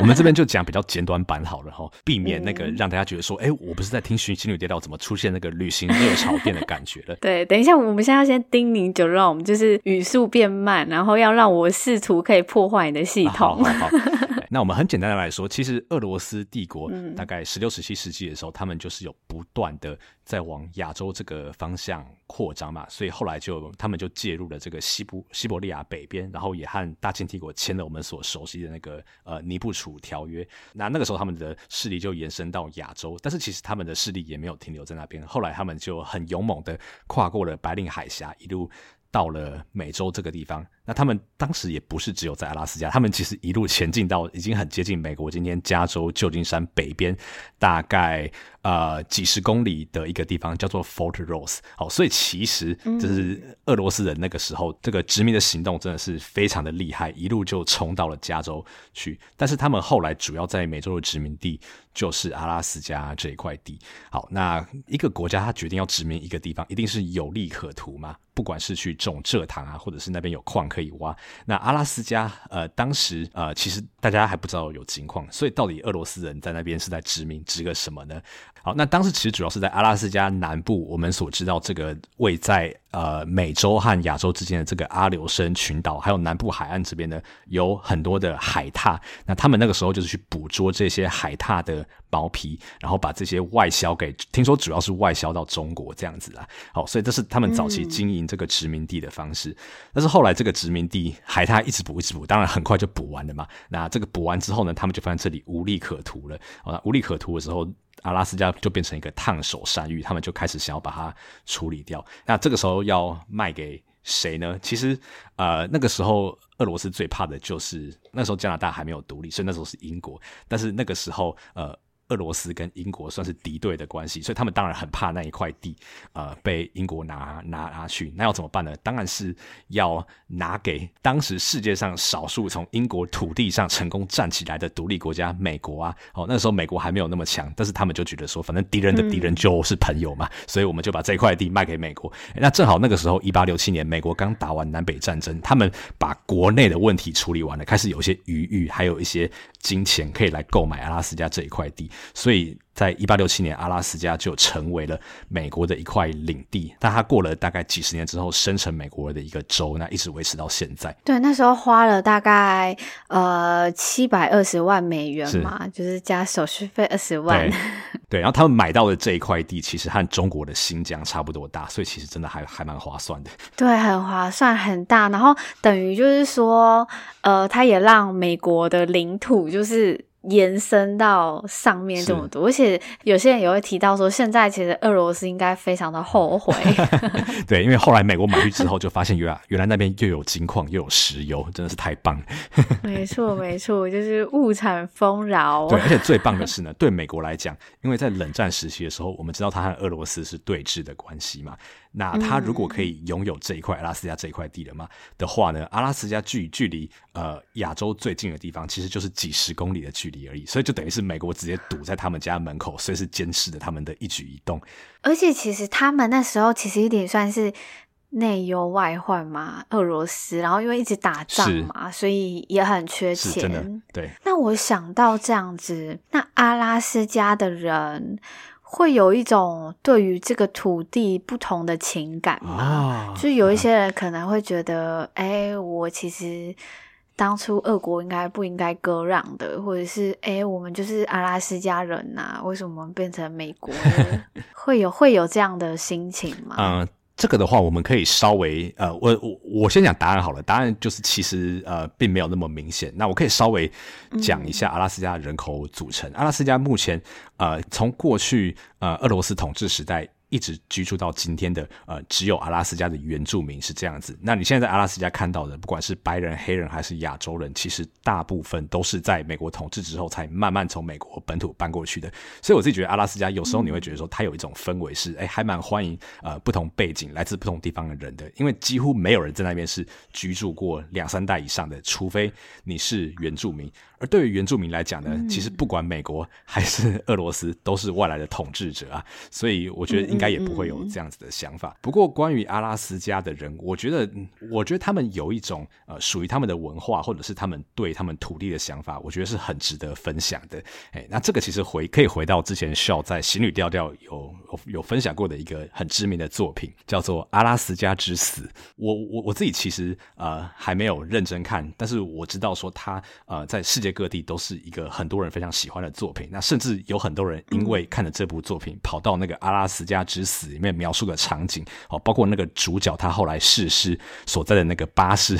我们这边就讲比较简短版好了哈，避免那个让大家觉得说，哎、嗯，我不是在听心心理跌倒，怎么出现那个旅行？热潮变的感觉了。对，等一下，我们现在要先叮咛就让我们就是语速变慢，然后要让我试图可以破坏你的系统。啊、好，好，好那我们很简单的来说，其实俄罗斯帝国大概十六、十七世纪的时候，他们就是有不断的在往亚洲这个方向扩张嘛，所以后来就他们就介入了这个西部西伯利亚北边，然后也和大清帝国签了我们所熟悉的那个呃尼布楚条约。那那个时候他们的势力就延伸到亚洲，但是其实他们的势力也没有停留在那边，后来他们就。就很勇猛的跨过了白令海峡，一路到了美洲这个地方。那他们当时也不是只有在阿拉斯加，他们其实一路前进到已经很接近美国今天加州旧金山北边，大概呃几十公里的一个地方叫做 Fort Rose。好，所以其实就是俄罗斯人那个时候这个殖民的行动真的是非常的厉害，一路就冲到了加州去。但是他们后来主要在美洲的殖民地就是阿拉斯加这一块地。好，那一个国家他决定要殖民一个地方，一定是有利可图嘛？不管是去种蔗糖啊，或者是那边有矿。可以挖。那阿拉斯加，呃，当时呃，其实大家还不知道有金矿，所以到底俄罗斯人在那边是在殖民，殖个什么呢？好，那当时其实主要是在阿拉斯加南部，我们所知道这个位在呃美洲和亚洲之间的这个阿留申群岛，还有南部海岸这边呢，有很多的海獭。那他们那个时候就是去捕捉这些海獭的毛皮，然后把这些外销给，听说主要是外销到中国这样子啦。好，所以这是他们早期经营这个殖民地的方式。嗯、但是后来这个殖民地海獭一直补一直补，当然很快就补完了嘛。那这个补完之后呢，他们就发现这里无利可图了。无利可图的时候。阿拉斯加就变成一个烫手山芋，他们就开始想要把它处理掉。那这个时候要卖给谁呢？其实，呃，那个时候俄罗斯最怕的就是那时候加拿大还没有独立，所以那时候是英国。但是那个时候，呃。俄罗斯跟英国算是敌对的关系，所以他们当然很怕那一块地，呃，被英国拿拿拿去。那要怎么办呢？当然是要拿给当时世界上少数从英国土地上成功站起来的独立国家——美国啊。哦，那时候美国还没有那么强，但是他们就觉得说，反正敌人的敌人就是朋友嘛，嗯、所以我们就把这块地卖给美国。那正好那个时候，一八六七年，美国刚打完南北战争，他们把国内的问题处理完了，开始有一些余裕，还有一些金钱可以来购买阿拉斯加这一块地。所以在一八六七年，阿拉斯加就成为了美国的一块领地。但它过了大概几十年之后，生成美国的一个州，那一直维持到现在。对，那时候花了大概呃七百二十万美元嘛，是就是加手续费二十万。对，对，然后他们买到的这一块地，其实和中国的新疆差不多大，所以其实真的还还蛮划算的。对，很划算，很大。然后等于就是说，呃，它也让美国的领土就是。延伸到上面这么多，而且有些人也会提到说，现在其实俄罗斯应该非常的后悔。对，因为后来美国买去之后，就发现原来原来那边又有金矿又有石油，真的是太棒了。没错，没错，就是物产丰饶。对，而且最棒的是呢，对美国来讲，因为在冷战时期的时候，我们知道它和俄罗斯是对峙的关系嘛。那他如果可以拥有这一块阿拉斯加这一块地了嘛的话呢，阿拉斯加距距离呃亚洲最近的地方其实就是几十公里的距离而已，所以就等于是美国直接堵在他们家门口，随时监视着他们的一举一动。而且其实他们那时候其实有点算是内忧外患嘛，俄罗斯，然后因为一直打仗嘛，所以也很缺钱。对。那我想到这样子，那阿拉斯加的人。会有一种对于这个土地不同的情感嘛？哦、就有一些人可能会觉得，哎、嗯，我其实当初俄国应该不应该割让的，或者是，哎，我们就是阿拉斯加人呐、啊，为什么变成美国？会有会有这样的心情吗？嗯。这个的话，我们可以稍微呃，我我我先讲答案好了。答案就是其实呃，并没有那么明显。那我可以稍微讲一下阿拉斯加人口组成。嗯、阿拉斯加目前呃，从过去呃俄罗斯统治时代。一直居住到今天的呃，只有阿拉斯加的原住民是这样子。那你现在在阿拉斯加看到的，不管是白人、黑人还是亚洲人，其实大部分都是在美国统治之后才慢慢从美国本土搬过去的。所以我自己觉得阿拉斯加有时候你会觉得说，它有一种氛围是，哎，还蛮欢迎呃不同背景、来自不同地方的人的，因为几乎没有人在那边是居住过两三代以上的，除非你是原住民。而对于原住民来讲呢，其实不管美国还是 俄罗斯，都是外来的统治者啊，所以我觉得应该也不会有这样子的想法。不过，关于阿拉斯加的人，我觉得，我觉得他们有一种呃属于他们的文化，或者是他们对他们土地的想法，我觉得是很值得分享的。哎，那这个其实回可以回到之前 Shel 在行旅调调有有有分享过的一个很知名的作品，叫做《阿拉斯加之死》。我我我自己其实呃还没有认真看，但是我知道说他呃在世界。各地都是一个很多人非常喜欢的作品，那甚至有很多人因为看了这部作品，跑到那个阿拉斯加之死里面描述的场景，哦，包括那个主角他后来逝世所在的那个巴士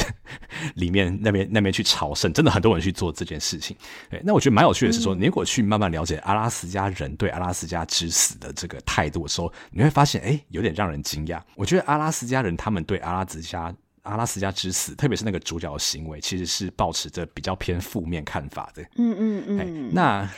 里面那边那边去朝圣，真的很多人去做这件事情。对，那我觉得蛮有趣的是说，你如果去慢慢了解阿拉斯加人对阿拉斯加之死的这个态度的时候，你会发现，哎，有点让人惊讶。我觉得阿拉斯加人他们对阿拉斯加。阿拉斯加之死，特别是那个主角的行为，其实是保持着比较偏负面看法的。嗯嗯嗯。那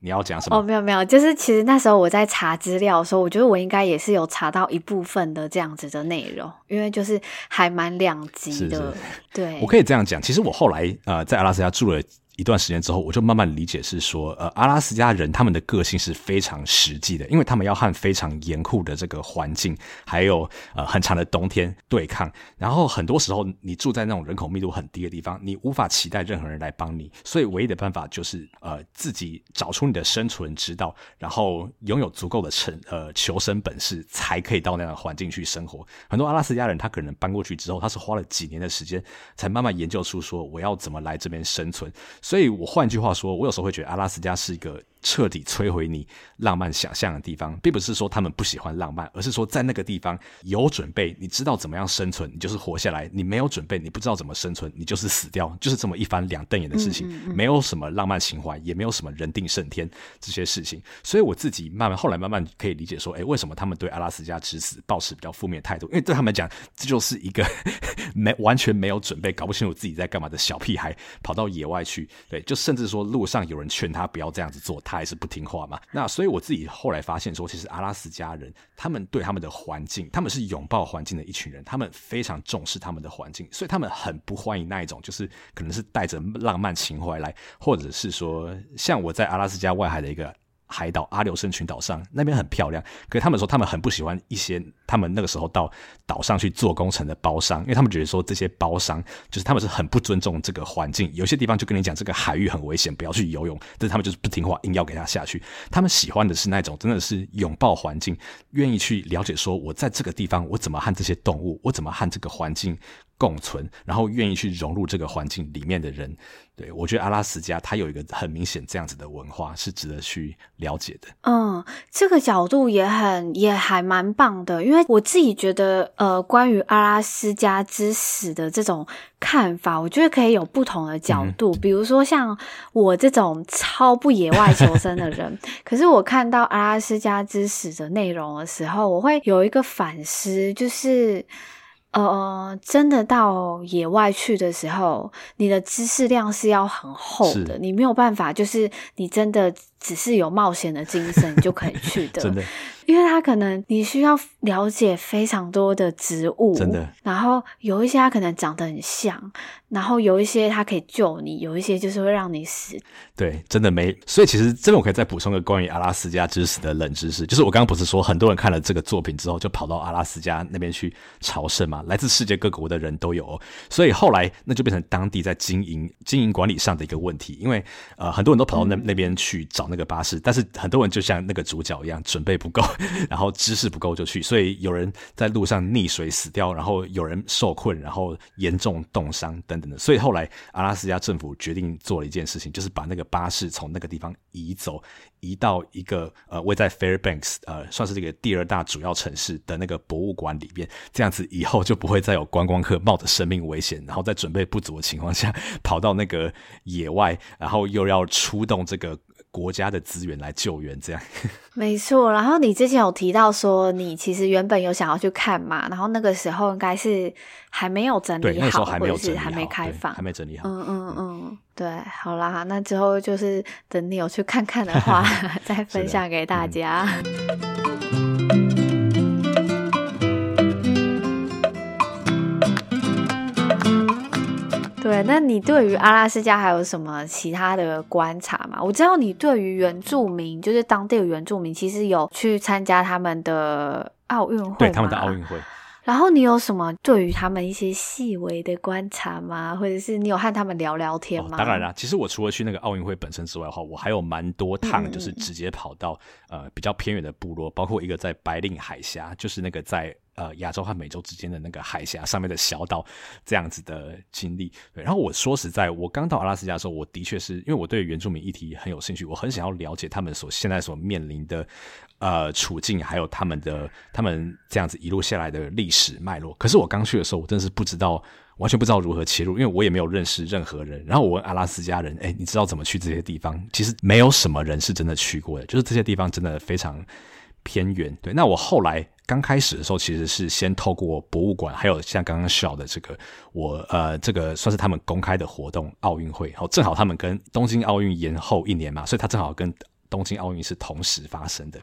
你要讲什么？哦，没有没有，就是其实那时候我在查资料的时候，我觉得我应该也是有查到一部分的这样子的内容，因为就是还蛮两极的。是是对，我可以这样讲，其实我后来呃在阿拉斯加住了。一段时间之后，我就慢慢理解是说，呃，阿拉斯加人他们的个性是非常实际的，因为他们要和非常严酷的这个环境，还有呃很长的冬天对抗。然后很多时候，你住在那种人口密度很低的地方，你无法期待任何人来帮你，所以唯一的办法就是呃自己找出你的生存之道，然后拥有足够的成呃求生本事，才可以到那样的环境去生活。很多阿拉斯加人他可能搬过去之后，他是花了几年的时间，才慢慢研究出说我要怎么来这边生存。所以，我换句话说，我有时候会觉得阿拉斯加是一个彻底摧毁你浪漫想象的地方，并不是说他们不喜欢浪漫，而是说在那个地方有准备，你知道怎么样生存，你就是活下来；你没有准备，你不知道怎么生存，你就是死掉，就是这么一翻两瞪眼的事情，嗯嗯嗯，没有什么浪漫情怀，也没有什么人定胜天这些事情。所以我自己慢慢后来慢慢可以理解说，诶，为什么他们对阿拉斯加之死抱持比较负面态度？因为对他们讲，这就是一个 没完全没有准备、搞不清楚自己在干嘛的小屁孩，跑到野外去，对，就甚至说路上有人劝他不要这样子做。他他还是不听话嘛？那所以我自己后来发现说，其实阿拉斯加人他们对他们的环境，他们是拥抱环境的一群人，他们非常重视他们的环境，所以他们很不欢迎那一种，就是可能是带着浪漫情怀来，或者是说像我在阿拉斯加外海的一个。海岛阿留申群岛上那边很漂亮，可是他们说他们很不喜欢一些他们那个时候到岛上去做工程的包商，因为他们觉得说这些包商就是他们是很不尊重这个环境，有些地方就跟你讲这个海域很危险，不要去游泳，但是他们就是不听话，硬要给他下去。他们喜欢的是那种真的是拥抱环境，愿意去了解说我在这个地方我怎么和这些动物，我怎么和这个环境共存，然后愿意去融入这个环境里面的人。对，我觉得阿拉斯加它有一个很明显这样子的文化，是值得去了解的。嗯，这个角度也很也还蛮棒的，因为我自己觉得，呃，关于阿拉斯加之死的这种看法，我觉得可以有不同的角度。嗯、比如说像我这种超不野外求生的人，可是我看到阿拉斯加之死的内容的时候，我会有一个反思，就是。呃，真的到野外去的时候，你的知识量是要很厚的，你没有办法，就是你真的只是有冒险的精神就可以去的。真的。因为它可能你需要了解非常多的植物，真的。然后有一些它可能长得很像，然后有一些它可以救你，有一些就是会让你死。对，真的没。所以其实这边我可以再补充个关于阿拉斯加之死的冷知识，就是我刚刚不是说很多人看了这个作品之后就跑到阿拉斯加那边去朝圣嘛？来自世界各国的人都有哦。所以后来那就变成当地在经营经营管理上的一个问题，因为呃很多人都跑到那那边去找那个巴士，但是很多人就像那个主角一样准备不够。然后知识不够就去，所以有人在路上溺水死掉，然后有人受困，然后严重冻伤等等的。所以后来阿拉斯加政府决定做了一件事情，就是把那个巴士从那个地方移走，移到一个呃位在 Fairbanks 呃算是这个第二大主要城市的那个博物馆里边。这样子以后就不会再有观光客冒着生命危险，然后在准备不足的情况下 跑到那个野外，然后又要出动这个。国家的资源来救援，这样 没错。然后你之前有提到说，你其实原本有想要去看嘛，然后那个时候应该是还没有整理好，对，那时候还没有整理好，还没开放，还没整理好。嗯嗯嗯，对，好啦，那之后就是等你有去看看的话，再分享给大家。对，那你对于阿拉斯加还有什么其他的观察吗？我知道你对于原住民，就是当地的原住民，其实有去参加他们的奥运会，对他们的奥运会。然后你有什么对于他们一些细微的观察吗？或者是你有和他们聊聊天吗？哦、当然啦，其实我除了去那个奥运会本身之外的话，我还有蛮多趟，就是直接跑到、嗯、呃比较偏远的部落，包括一个在白令海峡，就是那个在。呃，亚洲和美洲之间的那个海峡上面的小岛，这样子的经历。对，然后我说实在，我刚到阿拉斯加的时候，我的确是因为我对原住民议题很有兴趣，我很想要了解他们所现在所面临的呃处境，还有他们的他们这样子一路下来的历史脉络。可是我刚去的时候，我真的是不知道，完全不知道如何切入，因为我也没有认识任何人。然后我问阿拉斯加人，哎，你知道怎么去这些地方？其实没有什么人是真的去过的，就是这些地方真的非常偏远。对，那我后来。刚开始的时候，其实是先透过博物馆，还有像刚刚笑的这个，我呃，这个算是他们公开的活动，奥运会，好，正好他们跟东京奥运延后一年嘛，所以他正好跟东京奥运是同时发生的。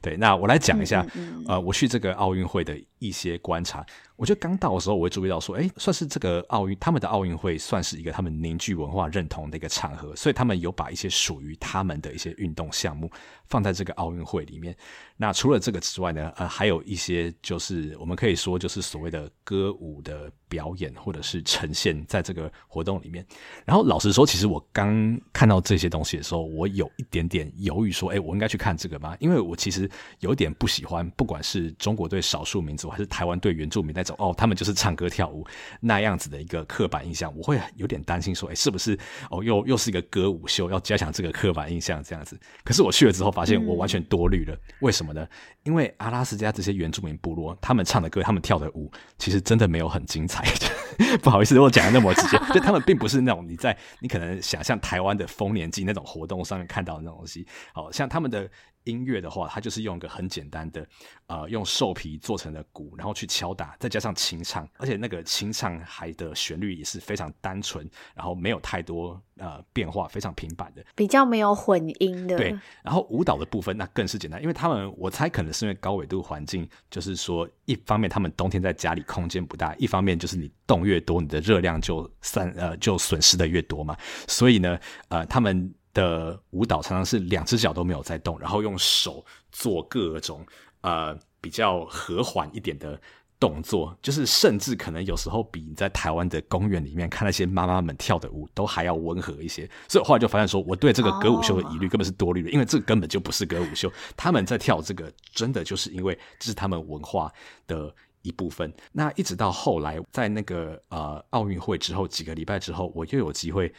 对，那我来讲一下，嗯嗯嗯呃，我去这个奥运会的一些观察。我觉得刚到的时候，我会注意到说，哎，算是这个奥运，他们的奥运会算是一个他们凝聚文化认同的一个场合，所以他们有把一些属于他们的一些运动项目放在这个奥运会里面。那除了这个之外呢，呃，还有一些就是我们可以说就是所谓的歌舞的表演或者是呈现在这个活动里面。然后老实说，其实我刚看到这些东西的时候，我有一点点犹豫，说，哎，我应该去看这个吗？因为我其实有点不喜欢，不管是中国对少数民族还是台湾对原住民那种。种哦，他们就是唱歌跳舞那样子的一个刻板印象，我会有点担心说，哎，是不是哦，又又是一个歌舞秀，要加强这个刻板印象这样子？可是我去了之后，发现我完全多虑了，嗯、为什么呢？因为阿拉斯加这些原住民部落，他们唱的歌，他们跳的舞，其实真的没有很精彩。不好意思，我讲的那么直接，就他们并不是那种你在你可能想象台湾的丰年祭那种活动上面看到的那种东西，好像他们的。音乐的话，它就是用一个很简单的，呃，用兽皮做成的鼓，然后去敲打，再加上清唱，而且那个清唱还的旋律也是非常单纯，然后没有太多呃变化，非常平板的，比较没有混音的。对，然后舞蹈的部分那更是简单，因为他们我猜可能是因为高纬度环境，就是说一方面他们冬天在家里空间不大，一方面就是你动越多，你的热量就散呃就损失的越多嘛，所以呢，呃，他们。的舞蹈常常是两只脚都没有在动，然后用手做各种呃比较和缓一点的动作，就是甚至可能有时候比你在台湾的公园里面看那些妈妈们跳的舞都还要温和一些。所以后来就发现说，我对这个歌舞秀的疑虑根本是多虑的，因为这根本就不是歌舞秀，他们在跳这个真的就是因为这是他们文化的一部分。那一直到后来，在那个呃奥运会之后几个礼拜之后，我又有机会。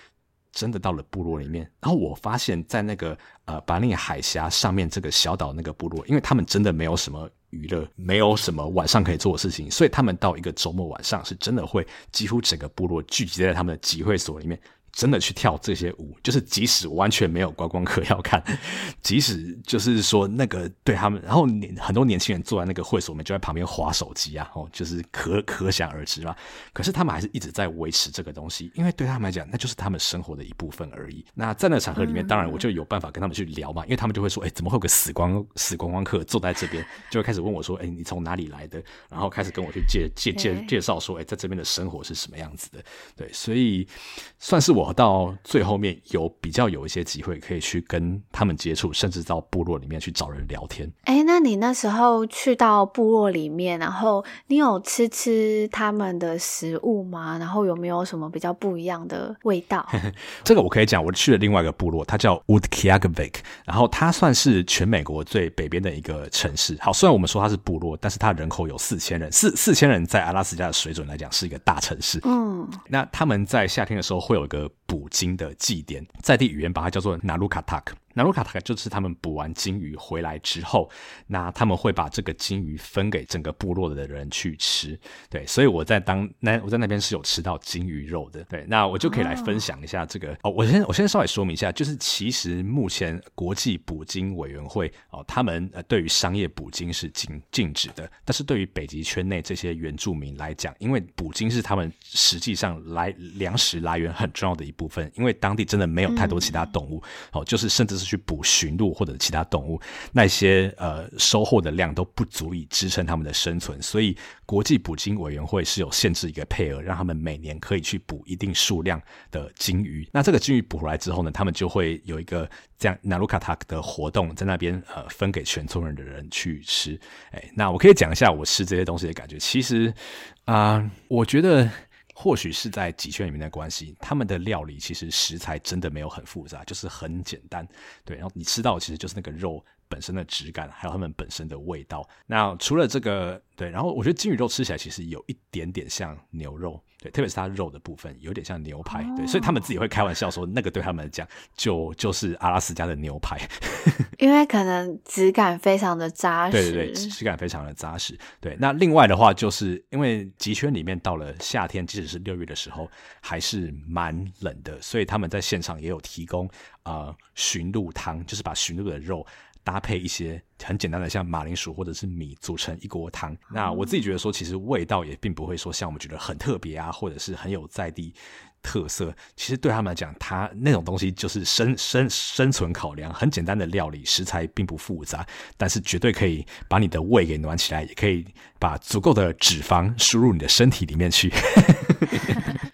真的到了部落里面，然后我发现，在那个呃巴利海峡上面这个小岛那个部落，因为他们真的没有什么娱乐，没有什么晚上可以做的事情，所以他们到一个周末晚上是真的会几乎整个部落聚集在他们的集会所里面。真的去跳这些舞，就是即使完全没有观光客要看，即使就是说那个对他们，然后年很多年轻人坐在那个会所我们就在旁边划手机啊，哦，就是可可想而知嘛。可是他们还是一直在维持这个东西，因为对他们来讲，那就是他们生活的一部分而已。那在那场合里面，当然我就有办法跟他们去聊嘛，因为他们就会说，哎，怎么会有个死光死观光客坐在这边？就会开始问我说，哎，你从哪里来的？然后开始跟我去介介介介绍说，哎，在这边的生活是什么样子的？对，所以算是我。我到最后面有比较有一些机会可以去跟他们接触，甚至到部落里面去找人聊天。哎，那你那时候去到部落里面，然后你有吃吃他们的食物吗？然后有没有什么比较不一样的味道？这个我可以讲，我去了另外一个部落，它叫 Utqiagvik，然后它算是全美国最北边的一个城市。好，虽然我们说它是部落，但是它人口有四千人，四四千人在阿拉斯加的水准来讲是一个大城市。嗯，那他们在夏天的时候会有一个。捕鲸的祭典，在地语言把它叫做 Nalukataq。那鲁卡塔就是他们捕完鲸鱼回来之后，那他们会把这个鲸鱼分给整个部落的人去吃。对，所以我在当那我在那边是有吃到鲸鱼肉的。对，那我就可以来分享一下这个哦。我先我先稍微说明一下，就是其实目前国际捕鲸委员会哦，他们呃对于商业捕鲸是禁禁止的，但是对于北极圈内这些原住民来讲，因为捕鲸是他们实际上来粮食来源很重要的一部分，因为当地真的没有太多其他动物、嗯、哦，就是甚至是。去捕驯鹿或者其他动物，那些呃收获的量都不足以支撑他们的生存，所以国际捕鲸委员会是有限制一个配额，让他们每年可以去捕一定数量的鲸鱼。那这个鲸鱼捕回来之后呢，他们就会有一个这样纳鲁卡塔的活动，在那边呃分给全村人的人去吃。哎，那我可以讲一下我吃这些东西的感觉。其实啊、我觉得。或许是在极圈里面的关系，他们的料理其实食材真的没有很复杂，就是很简单。对，然后你吃到其实就是那个肉本身的质感，还有他们本身的味道。那除了这个，对，然后我觉得金鱼肉吃起来其实有一点点像牛肉。对，特别是它肉的部分有点像牛排，对，所以他们自己会开玩笑说，那个对他们来讲就就是阿拉斯加的牛排，因为可能质感非常的扎实。对对对，质感非常的扎实。对，那另外的话，就是因为极圈里面到了夏天，即使是六月的时候，还是蛮冷的，所以他们在现场也有提供呃驯鹿汤，就是把驯鹿的肉。搭配一些很简单的，像马铃薯或者是米组成一锅汤。那我自己觉得说，其实味道也并不会说像我们觉得很特别啊，或者是很有在地特色。其实对他们来讲，它那种东西就是生生生存考量，很简单的料理，食材并不复杂，但是绝对可以把你的胃给暖起来，也可以把足够的脂肪输入你的身体里面去。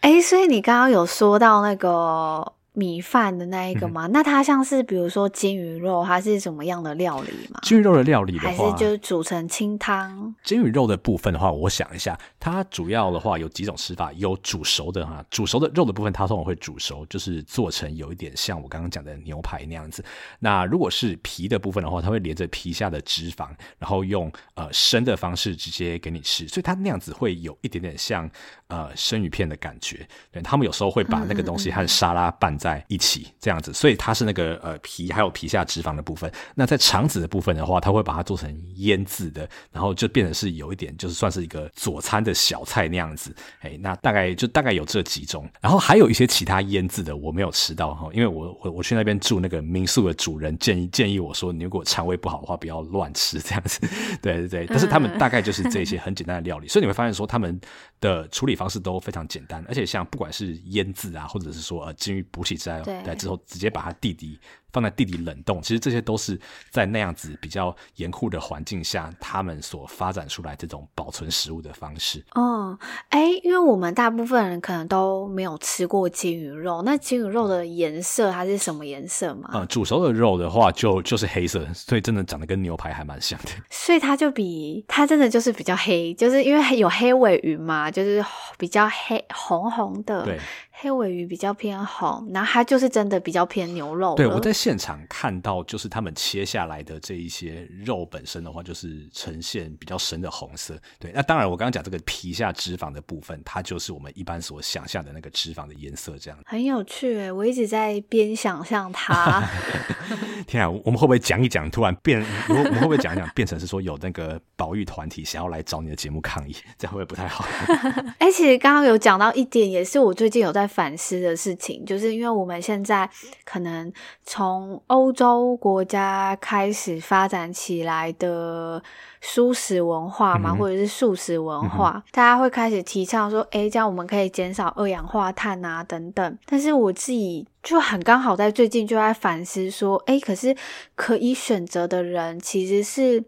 哎、欸，所以你刚刚有说到那个。米饭的那一个吗？嗯、那它像是比如说金鱼肉，它是什么样的料理吗？金鱼肉的料理的话，还是就是煮成清汤？金鱼肉的部分的话，我想一下，它主要的话有几种吃法，有煮熟的哈，煮熟的肉的部分，它通常会煮熟，就是做成有一点像我刚刚讲的牛排那样子。那如果是皮的部分的话，它会连着皮下的脂肪，然后用呃生的方式直接给你吃，所以它那样子会有一点点像呃生鱼片的感觉。对，他们有时候会把那个东西和沙拉拌在一起，这样子，所以它是那个呃皮还有皮下脂肪的部分。那在肠子的部分的话，它会把它做成腌制的，然后就变成是有一点就是算是一个佐餐的小菜那样子。哎，那大概就大概有这几种，然后还有一些其他腌制的我没有吃到哈，因为我我我去那边住那个民宿的主人建议建议我说，你如果肠胃不好的话，不要乱吃这样子。对对对，但是他们大概就是这些很简单的料理，所以你会发现说他们的处理方式都非常简单，而且像不管是腌制啊，或者是说呃鲸鱼补起来来之后直接把他弟弟。放在地底冷冻，其实这些都是在那样子比较严酷的环境下，他们所发展出来这种保存食物的方式。哦，哎，因为我们大部分人可能都没有吃过金鱼肉，那金鱼肉的颜色它是什么颜色吗？嗯，煮熟的肉的话就就是黑色，所以真的长得跟牛排还蛮像的。所以它就比它真的就是比较黑，就是因为有黑尾鱼嘛，就是比较黑红红的。对。黑尾鱼比较偏红，然后它就是真的比较偏牛肉。对，我在现场看到，就是他们切下来的这一些肉本身的话，就是呈现比较深的红色。对，那当然我刚刚讲这个皮下脂肪的部分，它就是我们一般所想象的那个脂肪的颜色，这样。很有趣诶，我一直在边想象它。天啊，我们会不会讲一讲，突然变？我们会不会讲一讲，变成是说有那个保育团体想要来找你的节目抗议？这样会不会不太好？哎，其实刚刚有讲到一点，也是我最近有在。反思的事情，就是因为我们现在可能从欧洲国家开始发展起来的素食文化嘛，嗯、或者是素食文化，嗯、大家会开始提倡说，哎，这样我们可以减少二氧化碳啊，等等。但是我自己就很刚好在最近就在反思说，哎，可是可以选择的人其实是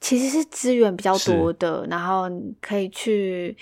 其实是资源比较多的，然后可以去。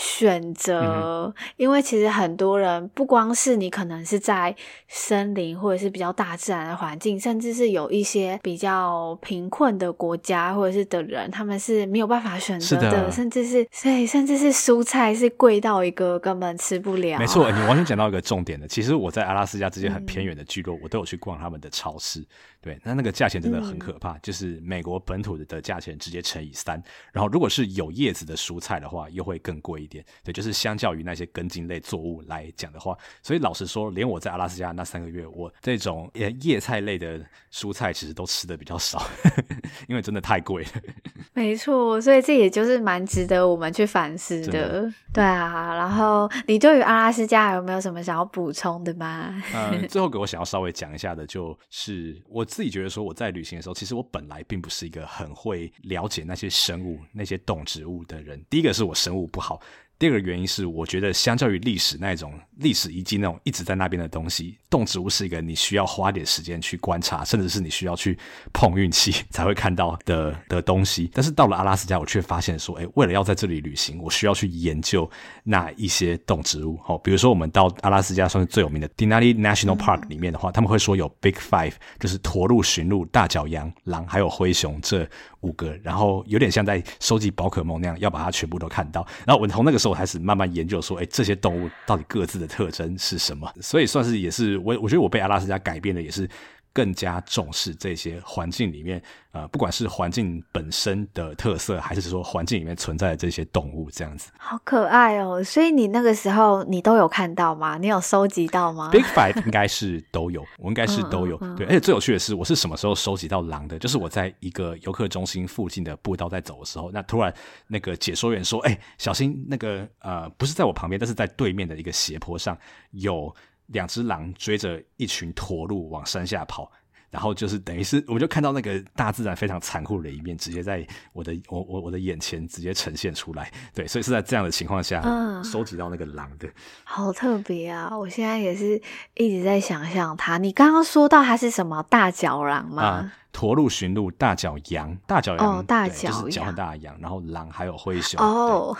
选择，嗯、因为其实很多人不光是你，可能是在森林或者是比较大自然的环境，甚至是有一些比较贫困的国家或者是的人，他们是没有办法选择的，的甚至是所以甚至是蔬菜是贵到一个根本吃不了。没错，你完全讲到一个重点的。其实我在阿拉斯加这些很偏远的聚落，嗯、我都有去逛他们的超市。对，那那个价钱真的很可怕，嗯、就是美国本土的的价钱直接乘以三，然后如果是有叶子的蔬菜的话，又会更贵一点。对，就是相较于那些根茎类作物来讲的话，所以老实说，连我在阿拉斯加那三个月，我这种叶叶菜类的蔬菜其实都吃的比较少，因为真的太贵了。没错，所以这也就是蛮值得我们去反思的。的对啊，然后你对于阿拉斯加有没有什么想要补充的吗？呃，最后给我想要稍微讲一下的，就是我。自己觉得说，我在旅行的时候，其实我本来并不是一个很会了解那些生物、那些动植物的人。第一个是我生物不好。第二个原因是，我觉得相较于历史那种历史遗迹那种一直在那边的东西，动植物是一个你需要花点时间去观察，甚至是你需要去碰运气才会看到的 的东西。但是到了阿拉斯加，我却发现说，哎，为了要在这里旅行，我需要去研究那一些动植物。哦，比如说我们到阿拉斯加算是最有名的 Denali National Park 里面的话，他们会说有 Big Five，就是驼鹿、驯鹿、大角羊、狼还有灰熊这五个，然后有点像在收集宝可梦那样，要把它全部都看到。然后我从那个时候。我开始慢慢研究说，哎，这些动物到底各自的特征是什么？所以算是也是我，我觉得我被阿拉斯加改变的也是。更加重视这些环境里面，呃，不管是环境本身的特色，还是说环境里面存在的这些动物，这样子。好可爱哦！所以你那个时候你都有看到吗？你有收集到吗？Big Five 应该是都有，我应该是都有。嗯嗯、对，而且最有趣的是，我是什么时候收集到狼的？就是我在一个游客中心附近的步道在走的时候，那突然那个解说员说：“哎，小心那个呃，不是在我旁边，但是在对面的一个斜坡上有。”两只狼追着一群驼鹿往山下跑，然后就是等于是，我就看到那个大自然非常残酷的一面，直接在我的我我我的眼前直接呈现出来。对，所以是在这样的情况下，嗯，收集到那个狼的，好特别啊！我现在也是一直在想象它。你刚刚说到它是什么大角狼吗？啊驼鹿、驯鹿、大角羊、大角羊，哦，大角羊，就是脚很大的羊，然后狼还有灰熊。哦，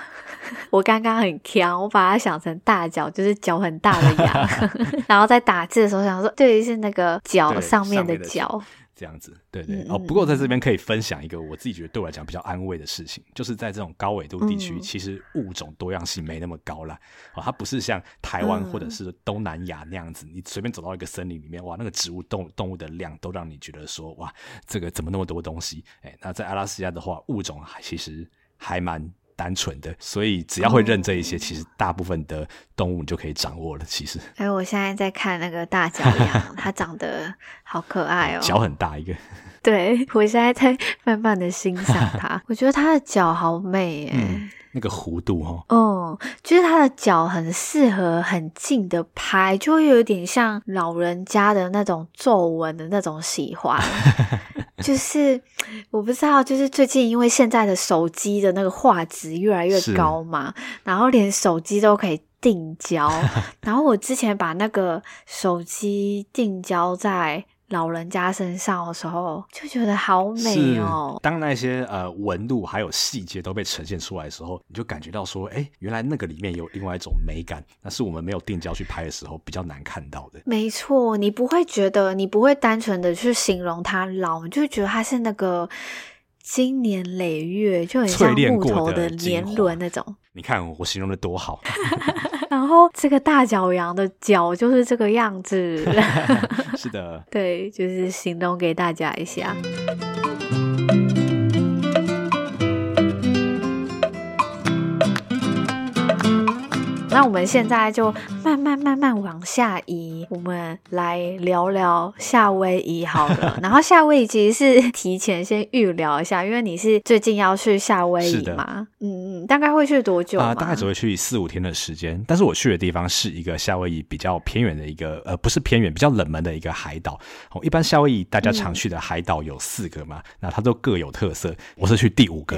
我刚刚很强，我把它想成大脚，就是脚很大的羊，然后在打字的时候想说，对，是那个脚上面的角。这样子，对对哦。不过在这边可以分享一个我自己觉得对我来讲比较安慰的事情，就是在这种高纬度地区，嗯、其实物种多样性没那么高啦。哦，它不是像台湾或者是东南亚那样子，嗯、你随便走到一个森林里面，哇，那个植物动动物的量都让你觉得说，哇，这个怎么那么多东西？哎，那在阿拉斯加的话，物种其实还蛮。单纯的，所以只要会认这一些，其实大部分的动物你就可以掌握了。其实，哎，我现在在看那个大脚羊，它长得好可爱哦，脚很大一个。对，我现在在慢慢的欣赏它，我觉得它的脚好美耶。嗯那个弧度哦，嗯，就是它的脚很适合很近的拍，就会有点像老人家的那种皱纹的那种喜欢。就是我不知道，就是最近因为现在的手机的那个画质越来越高嘛，然后连手机都可以定焦，然后我之前把那个手机定焦在。老人家身上的时候就觉得好美哦。当那些呃纹路还有细节都被呈现出来的时候，你就感觉到说，哎，原来那个里面有另外一种美感，那是我们没有定焦去拍的时候比较难看到的。没错，你不会觉得，你不会单纯的去形容它老，你就觉得它是那个经年累月，就很像木头的年轮那种。你看我形容的多好。然后这个大脚羊的脚就是这个样子，是的，对，就是形容给大家一下。那我们现在就慢慢慢慢往下移，我们来聊聊夏威夷好了。然后夏威夷其实是提前先预聊一下，因为你是最近要去夏威夷嘛，嗯嗯，大概会去多久啊？呃，大概只会去四五天的时间。但是我去的地方是一个夏威夷比较偏远的一个，呃，不是偏远，比较冷门的一个海岛。哦，一般夏威夷大家常去的海岛有四个嘛，嗯、那它都各有特色。我是去第五个，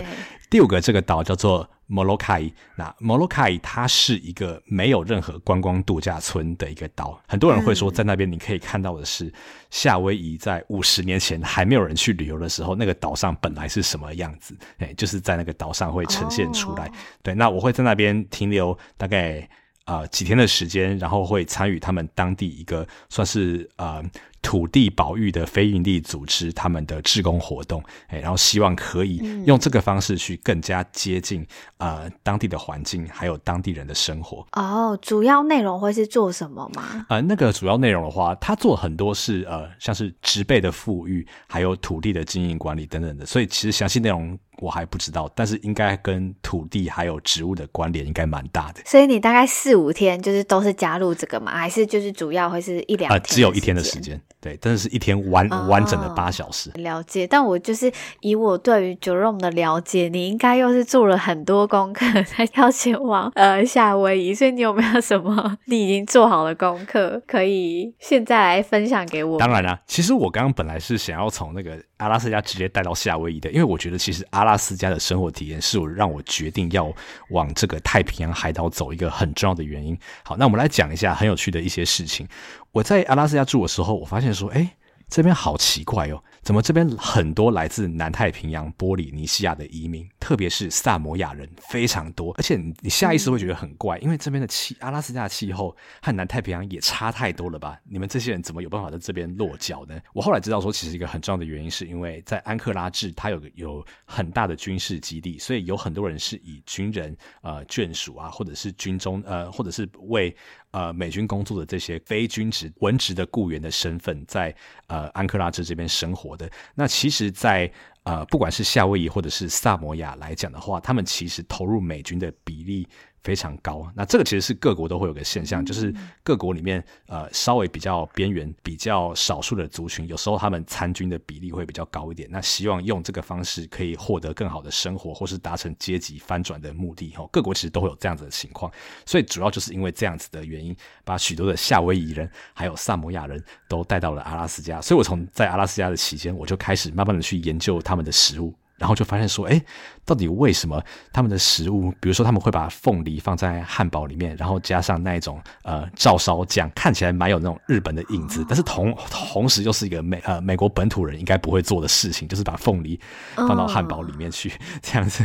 第五个这个岛叫做。摩洛卡伊，那摩洛卡伊它是一个没有任何观光度假村的一个岛。很多人会说，在那边你可以看到的是夏威夷在五十年前还没有人去旅游的时候，那个岛上本来是什么样子。哎，就是在那个岛上会呈现出来。对，那我会在那边停留大概呃几天的时间，然后会参与他们当地一个算是呃。土地保育的非营利组织，他们的志工活动，哎，然后希望可以用这个方式去更加接近、嗯、呃当地的环境，还有当地人的生活。哦，主要内容会是做什么吗？呃，那个主要内容的话，他做很多是呃，像是植被的富裕，还有土地的经营管理等等的，所以其实详细内容。我还不知道，但是应该跟土地还有植物的关联应该蛮大的。所以你大概四五天就是都是加入这个吗？还是就是主要会是一两天？啊、呃，只有一天的时间，对，真的是一天完、哦、完整的八小时。了解，但我就是以我对于 Jerome 的了解，你应该又是做了很多功课才要前往呃夏威夷，所以你有没有什么 你已经做好的功课可以现在来分享给我？当然啦，其实我刚刚本来是想要从那个阿拉斯加直接带到夏威夷的，因为我觉得其实。阿拉斯加的生活体验是我让我决定要往这个太平洋海岛走一个很重要的原因。好，那我们来讲一下很有趣的一些事情。我在阿拉斯加住的时候，我发现说，哎，这边好奇怪哦。怎么这边很多来自南太平洋波里尼西亚的移民，特别是萨摩亚人非常多，而且你下意识会觉得很怪，因为这边的气，阿拉斯加的气候和南太平洋也差太多了吧？你们这些人怎么有办法在这边落脚呢？我后来知道说，其实一个很重要的原因是因为在安克拉治，它有个有很大的军事基地，所以有很多人是以军人呃眷属啊，或者是军中呃，或者是为呃美军工作的这些非军职文职的雇员的身份，在呃安克拉治这边生活。的那其实在，在呃，不管是夏威夷或者是萨摩亚来讲的话，他们其实投入美军的比例。非常高，那这个其实是各国都会有个现象，就是各国里面呃稍微比较边缘、比较少数的族群，有时候他们参军的比例会比较高一点。那希望用这个方式可以获得更好的生活，或是达成阶级翻转的目的。哈，各国其实都会有这样子的情况，所以主要就是因为这样子的原因，把许多的夏威夷人还有萨摩亚人都带到了阿拉斯加。所以我从在阿拉斯加的期间，我就开始慢慢的去研究他们的食物。然后就发现说，哎，到底为什么他们的食物，比如说他们会把凤梨放在汉堡里面，然后加上那一种呃照烧酱，看起来蛮有那种日本的影子，但是同同时又是一个美呃美国本土人应该不会做的事情，就是把凤梨放到汉堡里面去，这样子。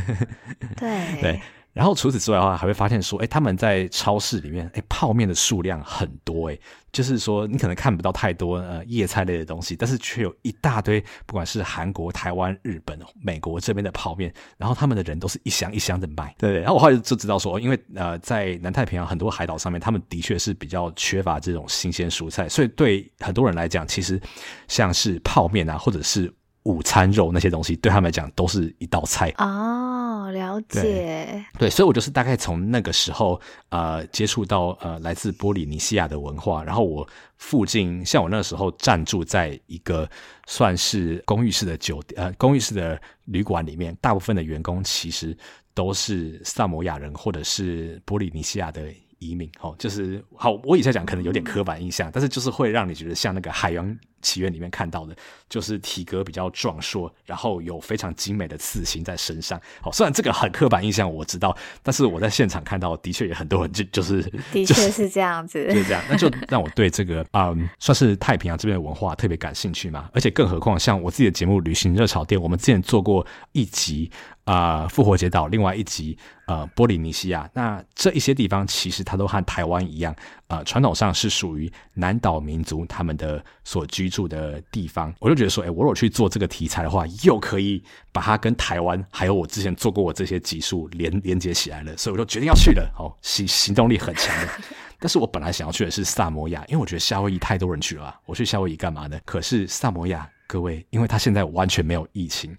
对 对。然后除此之外的话，还会发现说，哎，他们在超市里面，哎，泡面的数量很多，哎，就是说你可能看不到太多呃叶菜类的东西，但是却有一大堆，不管是韩国、台湾、日本、美国这边的泡面，然后他们的人都是一箱一箱的买，对对。然后我后来就知道说，因为呃，在南太平洋很多海岛上面，他们的确是比较缺乏这种新鲜蔬菜，所以对很多人来讲，其实像是泡面啊，或者是午餐肉那些东西，对他们来讲都是一道菜哦，了解对。对，所以我就是大概从那个时候呃接触到呃来自波利尼西亚的文化，然后我附近像我那个时候暂住在一个算是公寓式的酒店呃公寓式的旅馆里面，大部分的员工其实都是萨摩亚人或者是波利尼西亚的。移民哦，就是好，我以前讲可能有点刻板印象，但是就是会让你觉得像那个《海洋奇缘》里面看到的，就是体格比较壮硕，然后有非常精美的刺青在身上。好，虽然这个很刻板印象我知道，但是我在现场看到的确也很多人就 就是的确是这样子，就是这样，那就让我对这个嗯，算是太平洋这边的文化特别感兴趣嘛。而且更何况像我自己的节目《旅行热潮店》，我们之前做过一集。啊、复活节岛另外一集，呃，波利尼西亚，那这一些地方其实它都和台湾一样，呃，传统上是属于南岛民族他们的所居住的地方。我就觉得说，哎，我如果去做这个题材的话，又可以把它跟台湾还有我之前做过我这些集数连连接起来了，所以我就决定要去了。哦，行行动力很强的。但是我本来想要去的是萨摩亚，因为我觉得夏威夷太多人去了，我去夏威夷干嘛呢？可是萨摩亚。各位，因为它现在完全没有疫情，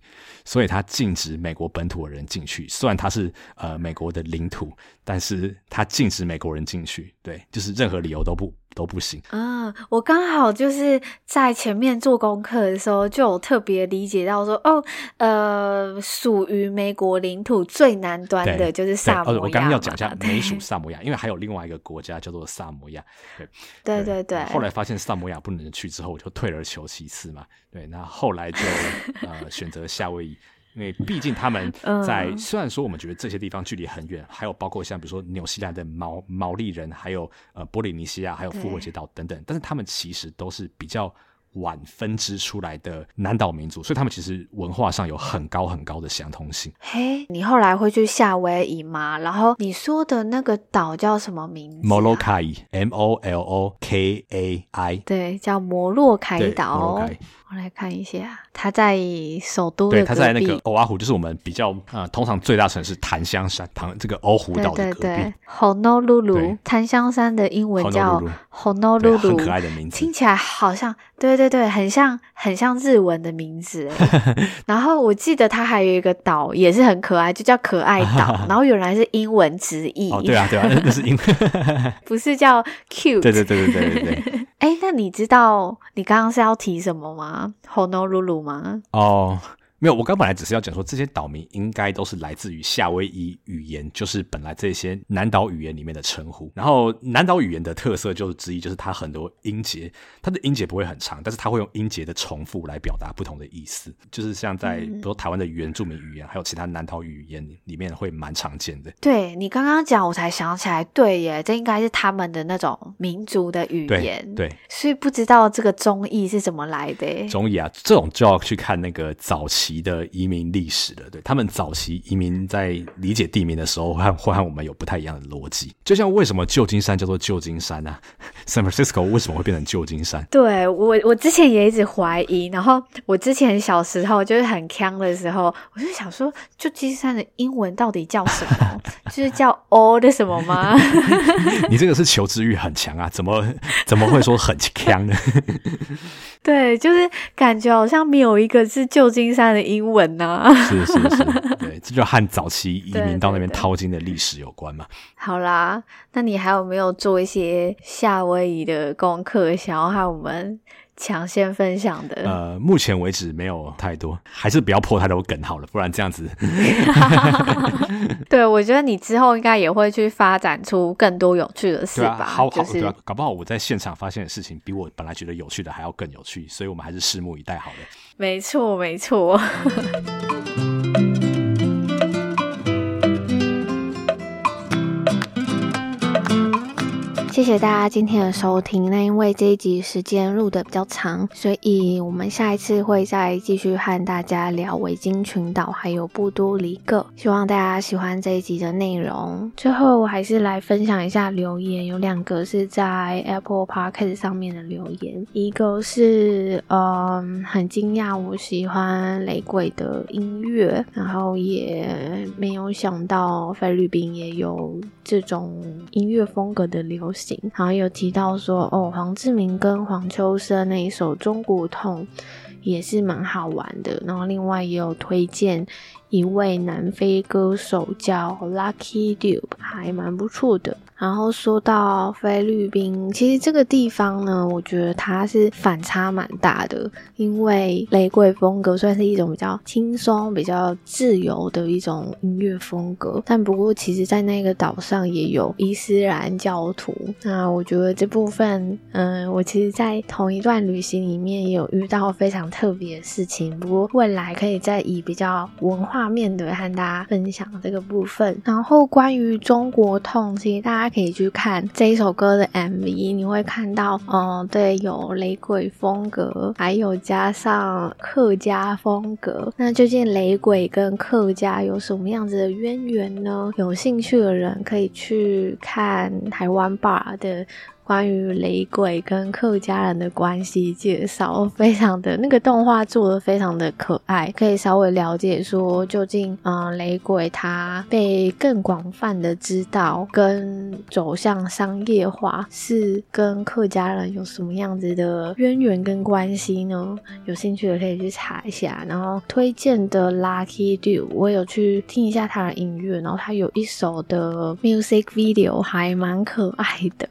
所以他禁止美国本土的人进去。虽然他是呃美国的领土，但是他禁止美国人进去。对，就是任何理由都不。都不行啊！我刚好就是在前面做功课的时候，就有特别理解到说，哦，呃，属于美国领土最南端的就是萨摩亚。我刚刚要讲一下美属萨摩亚，因为还有另外一个国家叫做萨摩亚。对对对对。后来发现萨摩亚不能去之后，我就退而求其次嘛。对，那后来就呃选择夏威夷。因为毕竟他们 在、嗯、虽然说我们觉得这些地方距离很远，还有包括像比如说纽西兰的毛毛利人，还有呃波利尼西亚，还有复活节岛等等，但是他们其实都是比较。晚分支出来的南岛民族，所以他们其实文化上有很高很高的相通性。嘿，你后来会去夏威夷吗？然后你说的那个岛叫什么名字？摩洛凯，M O L O K A I，对，叫摩洛凯岛。我来看一下，它在首都的。对，它在那个欧阿湖，就是我们比较啊、呃，通常最大城市檀香山，唐这个欧胡岛的隔壁。对对对，Honolulu，檀香山的英文叫 Honolulu，很可爱的名字，听起来好像对。对对，很像很像日文的名字。然后我记得它还有一个岛也是很可爱，就叫可爱岛。然后原来是英文直译。哦，对啊，对啊，那是英文，不是叫 cute。对对对对对对对。哎，那你知道你刚刚是要提什么吗？Honolulu 吗？哦。没有，我刚本来只是要讲说，这些岛民应该都是来自于夏威夷语言，就是本来这些南岛语言里面的称呼。然后南岛语言的特色就是之一，就是它很多音节，它的音节不会很长，但是它会用音节的重复来表达不同的意思。就是像在比如台湾的原住民语言，还有其他南岛语言里面会蛮常见的。对，你刚刚讲，我才想起来，对耶，这应该是他们的那种民族的语言。对，对，所以不知道这个中译是怎么来的。中译啊，这种就要去看那个早期。的移民历史的，对，他们早期移民在理解地名的时候，会会和我们有不太一样的逻辑。就像为什么旧金山叫做旧金山呢、啊？San Francisco 为什么会变成旧金山？对，我，我之前也一直怀疑。然后我之前小时候就是很锵的时候，我就想说，旧金山的英文到底叫什么？就是叫 Old 什么吗？你这个是求知欲很强啊？怎么怎么会说很锵呢？对，就是感觉好像没有一个是旧金山的英文呐、啊。是是是，对，这就和早期移民到那边淘金的历史有关嘛。好啦，那你还有没有做一些夏威夷的功课，想要和我们抢先分享的？呃，目前为止没有太多，还是不要破太多梗好了，不然这样子。对，我觉得你之后应该也会去发展出更多有趣的事吧。啊、好，就是、好，对啊，搞不好我在现场发现的事情比我本来觉得有趣的还要更有趣，所以我们还是拭目以待好了。没错，没错。谢谢大家今天的收听。那因为这一集时间录的比较长，所以我们下一次会再继续和大家聊维京群岛还有布多黎各。希望大家喜欢这一集的内容。最后，我还是来分享一下留言，有两个是在 Apple Podcast 上面的留言，一个是嗯，很惊讶我喜欢雷鬼的音乐，然后也没有想到菲律宾也有这种音乐风格的流行，然后有提到说哦，黄志明跟黄秋生那一首《中国痛》也是蛮好玩的，然后另外也有推荐。一位南非歌手叫 Lucky Dube，还蛮不错的。然后说到菲律宾，其实这个地方呢，我觉得它是反差蛮大的，因为雷鬼风格算是一种比较轻松、比较自由的一种音乐风格，但不过其实在那个岛上也有伊斯兰教徒。那我觉得这部分，嗯，我其实在同一段旅行里面也有遇到非常特别的事情。不过未来可以再以比较文化。面的和大家分享这个部分，然后关于中国痛，其实大家可以去看这一首歌的 MV，你会看到，嗯，对，有雷鬼风格，还有加上客家风格。那究竟雷鬼跟客家有什么样子的渊源呢？有兴趣的人可以去看台湾版的。关于雷鬼跟客家人的关系介绍，非常的那个动画做的非常的可爱，可以稍微了解说究竟，嗯、雷鬼它被更广泛的知道跟走向商业化，是跟客家人有什么样子的渊源跟关系呢？有兴趣的可以去查一下。然后推荐的 Lucky Dube，我有去听一下他的音乐，然后他有一首的 music video 还蛮可爱的，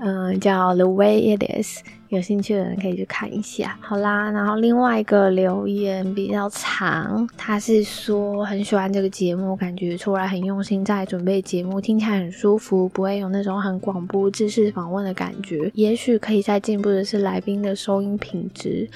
嗯、嗯，叫 The Way It Is，有兴趣的人可以去看一下。好啦，然后另外一个留言比较长，他是说很喜欢这个节目，感觉出来很用心在准备节目，听起来很舒服，不会有那种很广播知识访问的感觉。也许可以再进步的是来宾的收音品质。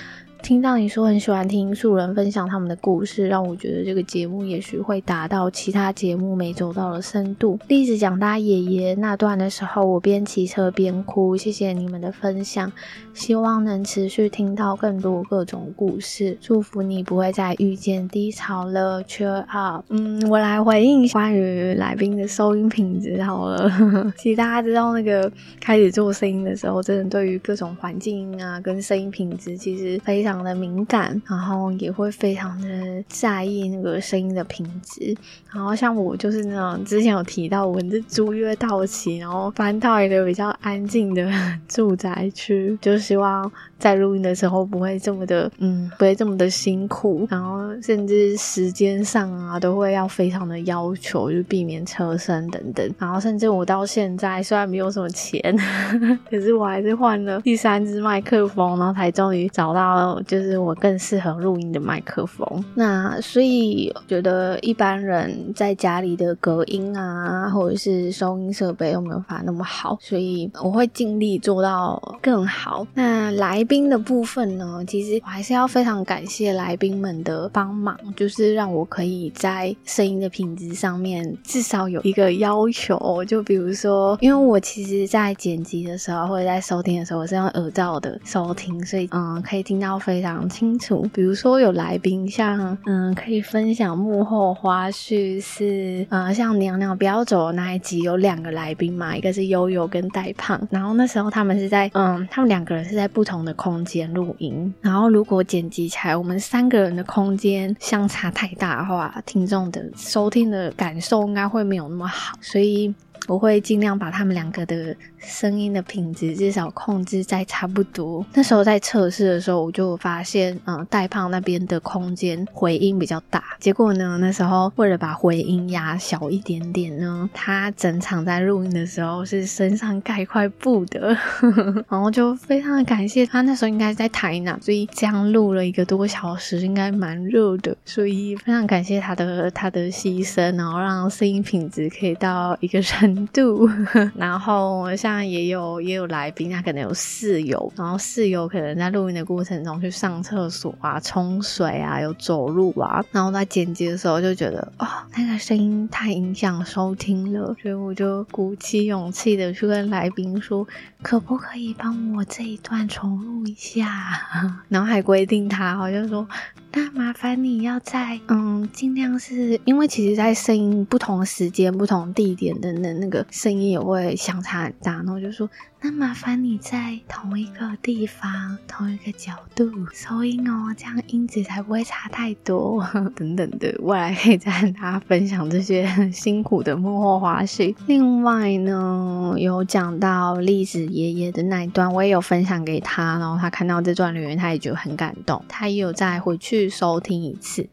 听到你说很喜欢听素人分享他们的故事，让我觉得这个节目也许会达到其他节目没走到的深度。例子讲他爷爷那段的时候，我边骑车边哭。谢谢你们的分享，希望能持续听到更多各种故事。祝福你不会再遇见低潮了，Cheer up。嗯，我来回应关于来宾的收音品质好了。其实大家知道那个开始做声音的时候，真的对于各种环境啊跟声音品质其实非常。的敏感，然后也会非常的在意那个声音的品质。然后像我就是那种之前有提到，我是租约到期，然后搬到一个比较安静的 住宅区，就是希望在录音的时候不会这么的，嗯，不会这么的辛苦。然后甚至时间上啊，都会要非常的要求，就避免车声等等。然后甚至我到现在虽然没有什么钱，可是我还是换了第三支麦克风，然后才终于找到。就是我更适合录音的麦克风，那所以觉得一般人在家里的隔音啊，或者是收音设备都没有法那么好，所以我会尽力做到更好。那来宾的部分呢，其实我还是要非常感谢来宾们的帮忙，就是让我可以在声音的品质上面至少有一个要求。就比如说，因为我其实在剪辑的时候或者在收听的时候，我是用耳罩的收听，所以嗯，可以听到。非常清楚，比如说有来宾，像嗯，可以分享幕后花絮是，呃，像娘娘不要走的那一集有两个来宾嘛，一个是悠悠跟戴胖，然后那时候他们是在嗯，他们两个人是在不同的空间录音，然后如果剪辑起来，我们三个人的空间相差太大的话，听众的收听的感受应该会没有那么好，所以。我会尽量把他们两个的声音的品质至少控制在差不多。那时候在测试的时候，我就发现，嗯，戴胖那边的空间回音比较大。结果呢，那时候为了把回音压小一点点呢，他整场在录音的时候是身上盖块布的，然后就非常的感谢他。那时候应该在台南，所以这样录了一个多小时，应该蛮热的，所以非常感谢他的他的牺牲，然后让声音品质可以到一个。程度。然后像那也有也有来宾，他可能有室友，然后室友可能在录音的过程中去上厕所啊、冲水啊、有走路啊，然后在剪辑的时候就觉得哦，那个声音太影响收听了，所以我就鼓起勇气的去跟来宾说，可不可以帮我这一段重录一下？然后还规定他好像说。那麻烦你要在嗯，尽量是因为其实，在声音不同时间、不同地点的那那个声音也会相差很大，然后就说。那麻烦你在同一个地方、同一个角度收音哦，这样音质才不会差太多。等等的，未来可以再跟大家分享这些辛苦的幕后花絮。另外呢，有讲到栗子爷爷的那一段，我也有分享给他，然后他看到这段留言，他也觉得很感动，他也有再回去收听一次。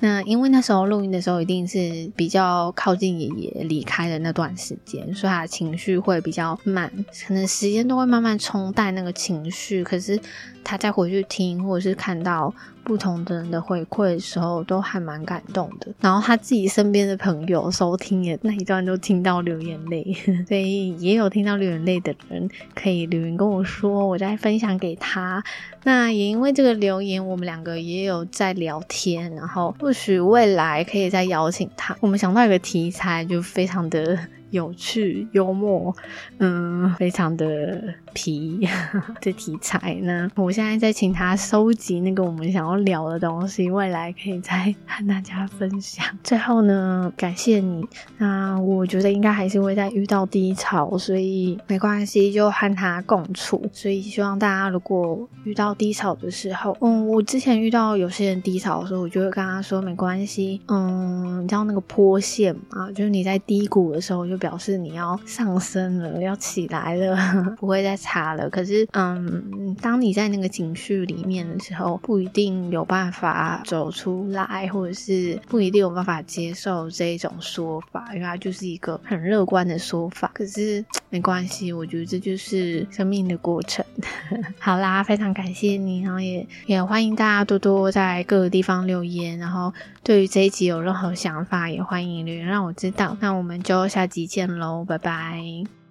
那因为那时候录音的时候，一定是比较靠近爷爷离开的那段时间，所以他的情绪会比较慢，可能。时间都会慢慢冲淡那个情绪，可是他再回去听，或者是看到不同的人的回馈的时候，都还蛮感动的。然后他自己身边的朋友收听也那一段都听到流眼泪，所以也有听到流眼泪的人可以留言跟我说，我再分享给他。那也因为这个留言，我们两个也有在聊天，然后或许未来可以再邀请他。我们想到一个题材，就非常的。有趣、幽默，嗯，非常的皮 的题材呢。我现在在请他收集那个我们想要聊的东西，未来可以再和大家分享。最后呢，感谢你。那我觉得应该还是会再遇到低潮，所以没关系，就和他共处。所以希望大家如果遇到低潮的时候，嗯，我之前遇到有些人低潮的时候，我就会跟他说没关系，嗯，你知道那个坡线嘛，就是你在低谷的时候就。表示你要上升了，要起来了，不会再差了。可是，嗯，当你在那个情绪里面的时候，不一定有办法走出来，或者是不一定有办法接受这一种说法，因为它就是一个很乐观的说法。可是没关系，我觉得这就是生命的过程。好啦，非常感谢你，然后也也欢迎大家多多在各个地方留言，然后对于这一集有任何想法，也欢迎留言让我知道。那我们就下集见喽，拜拜。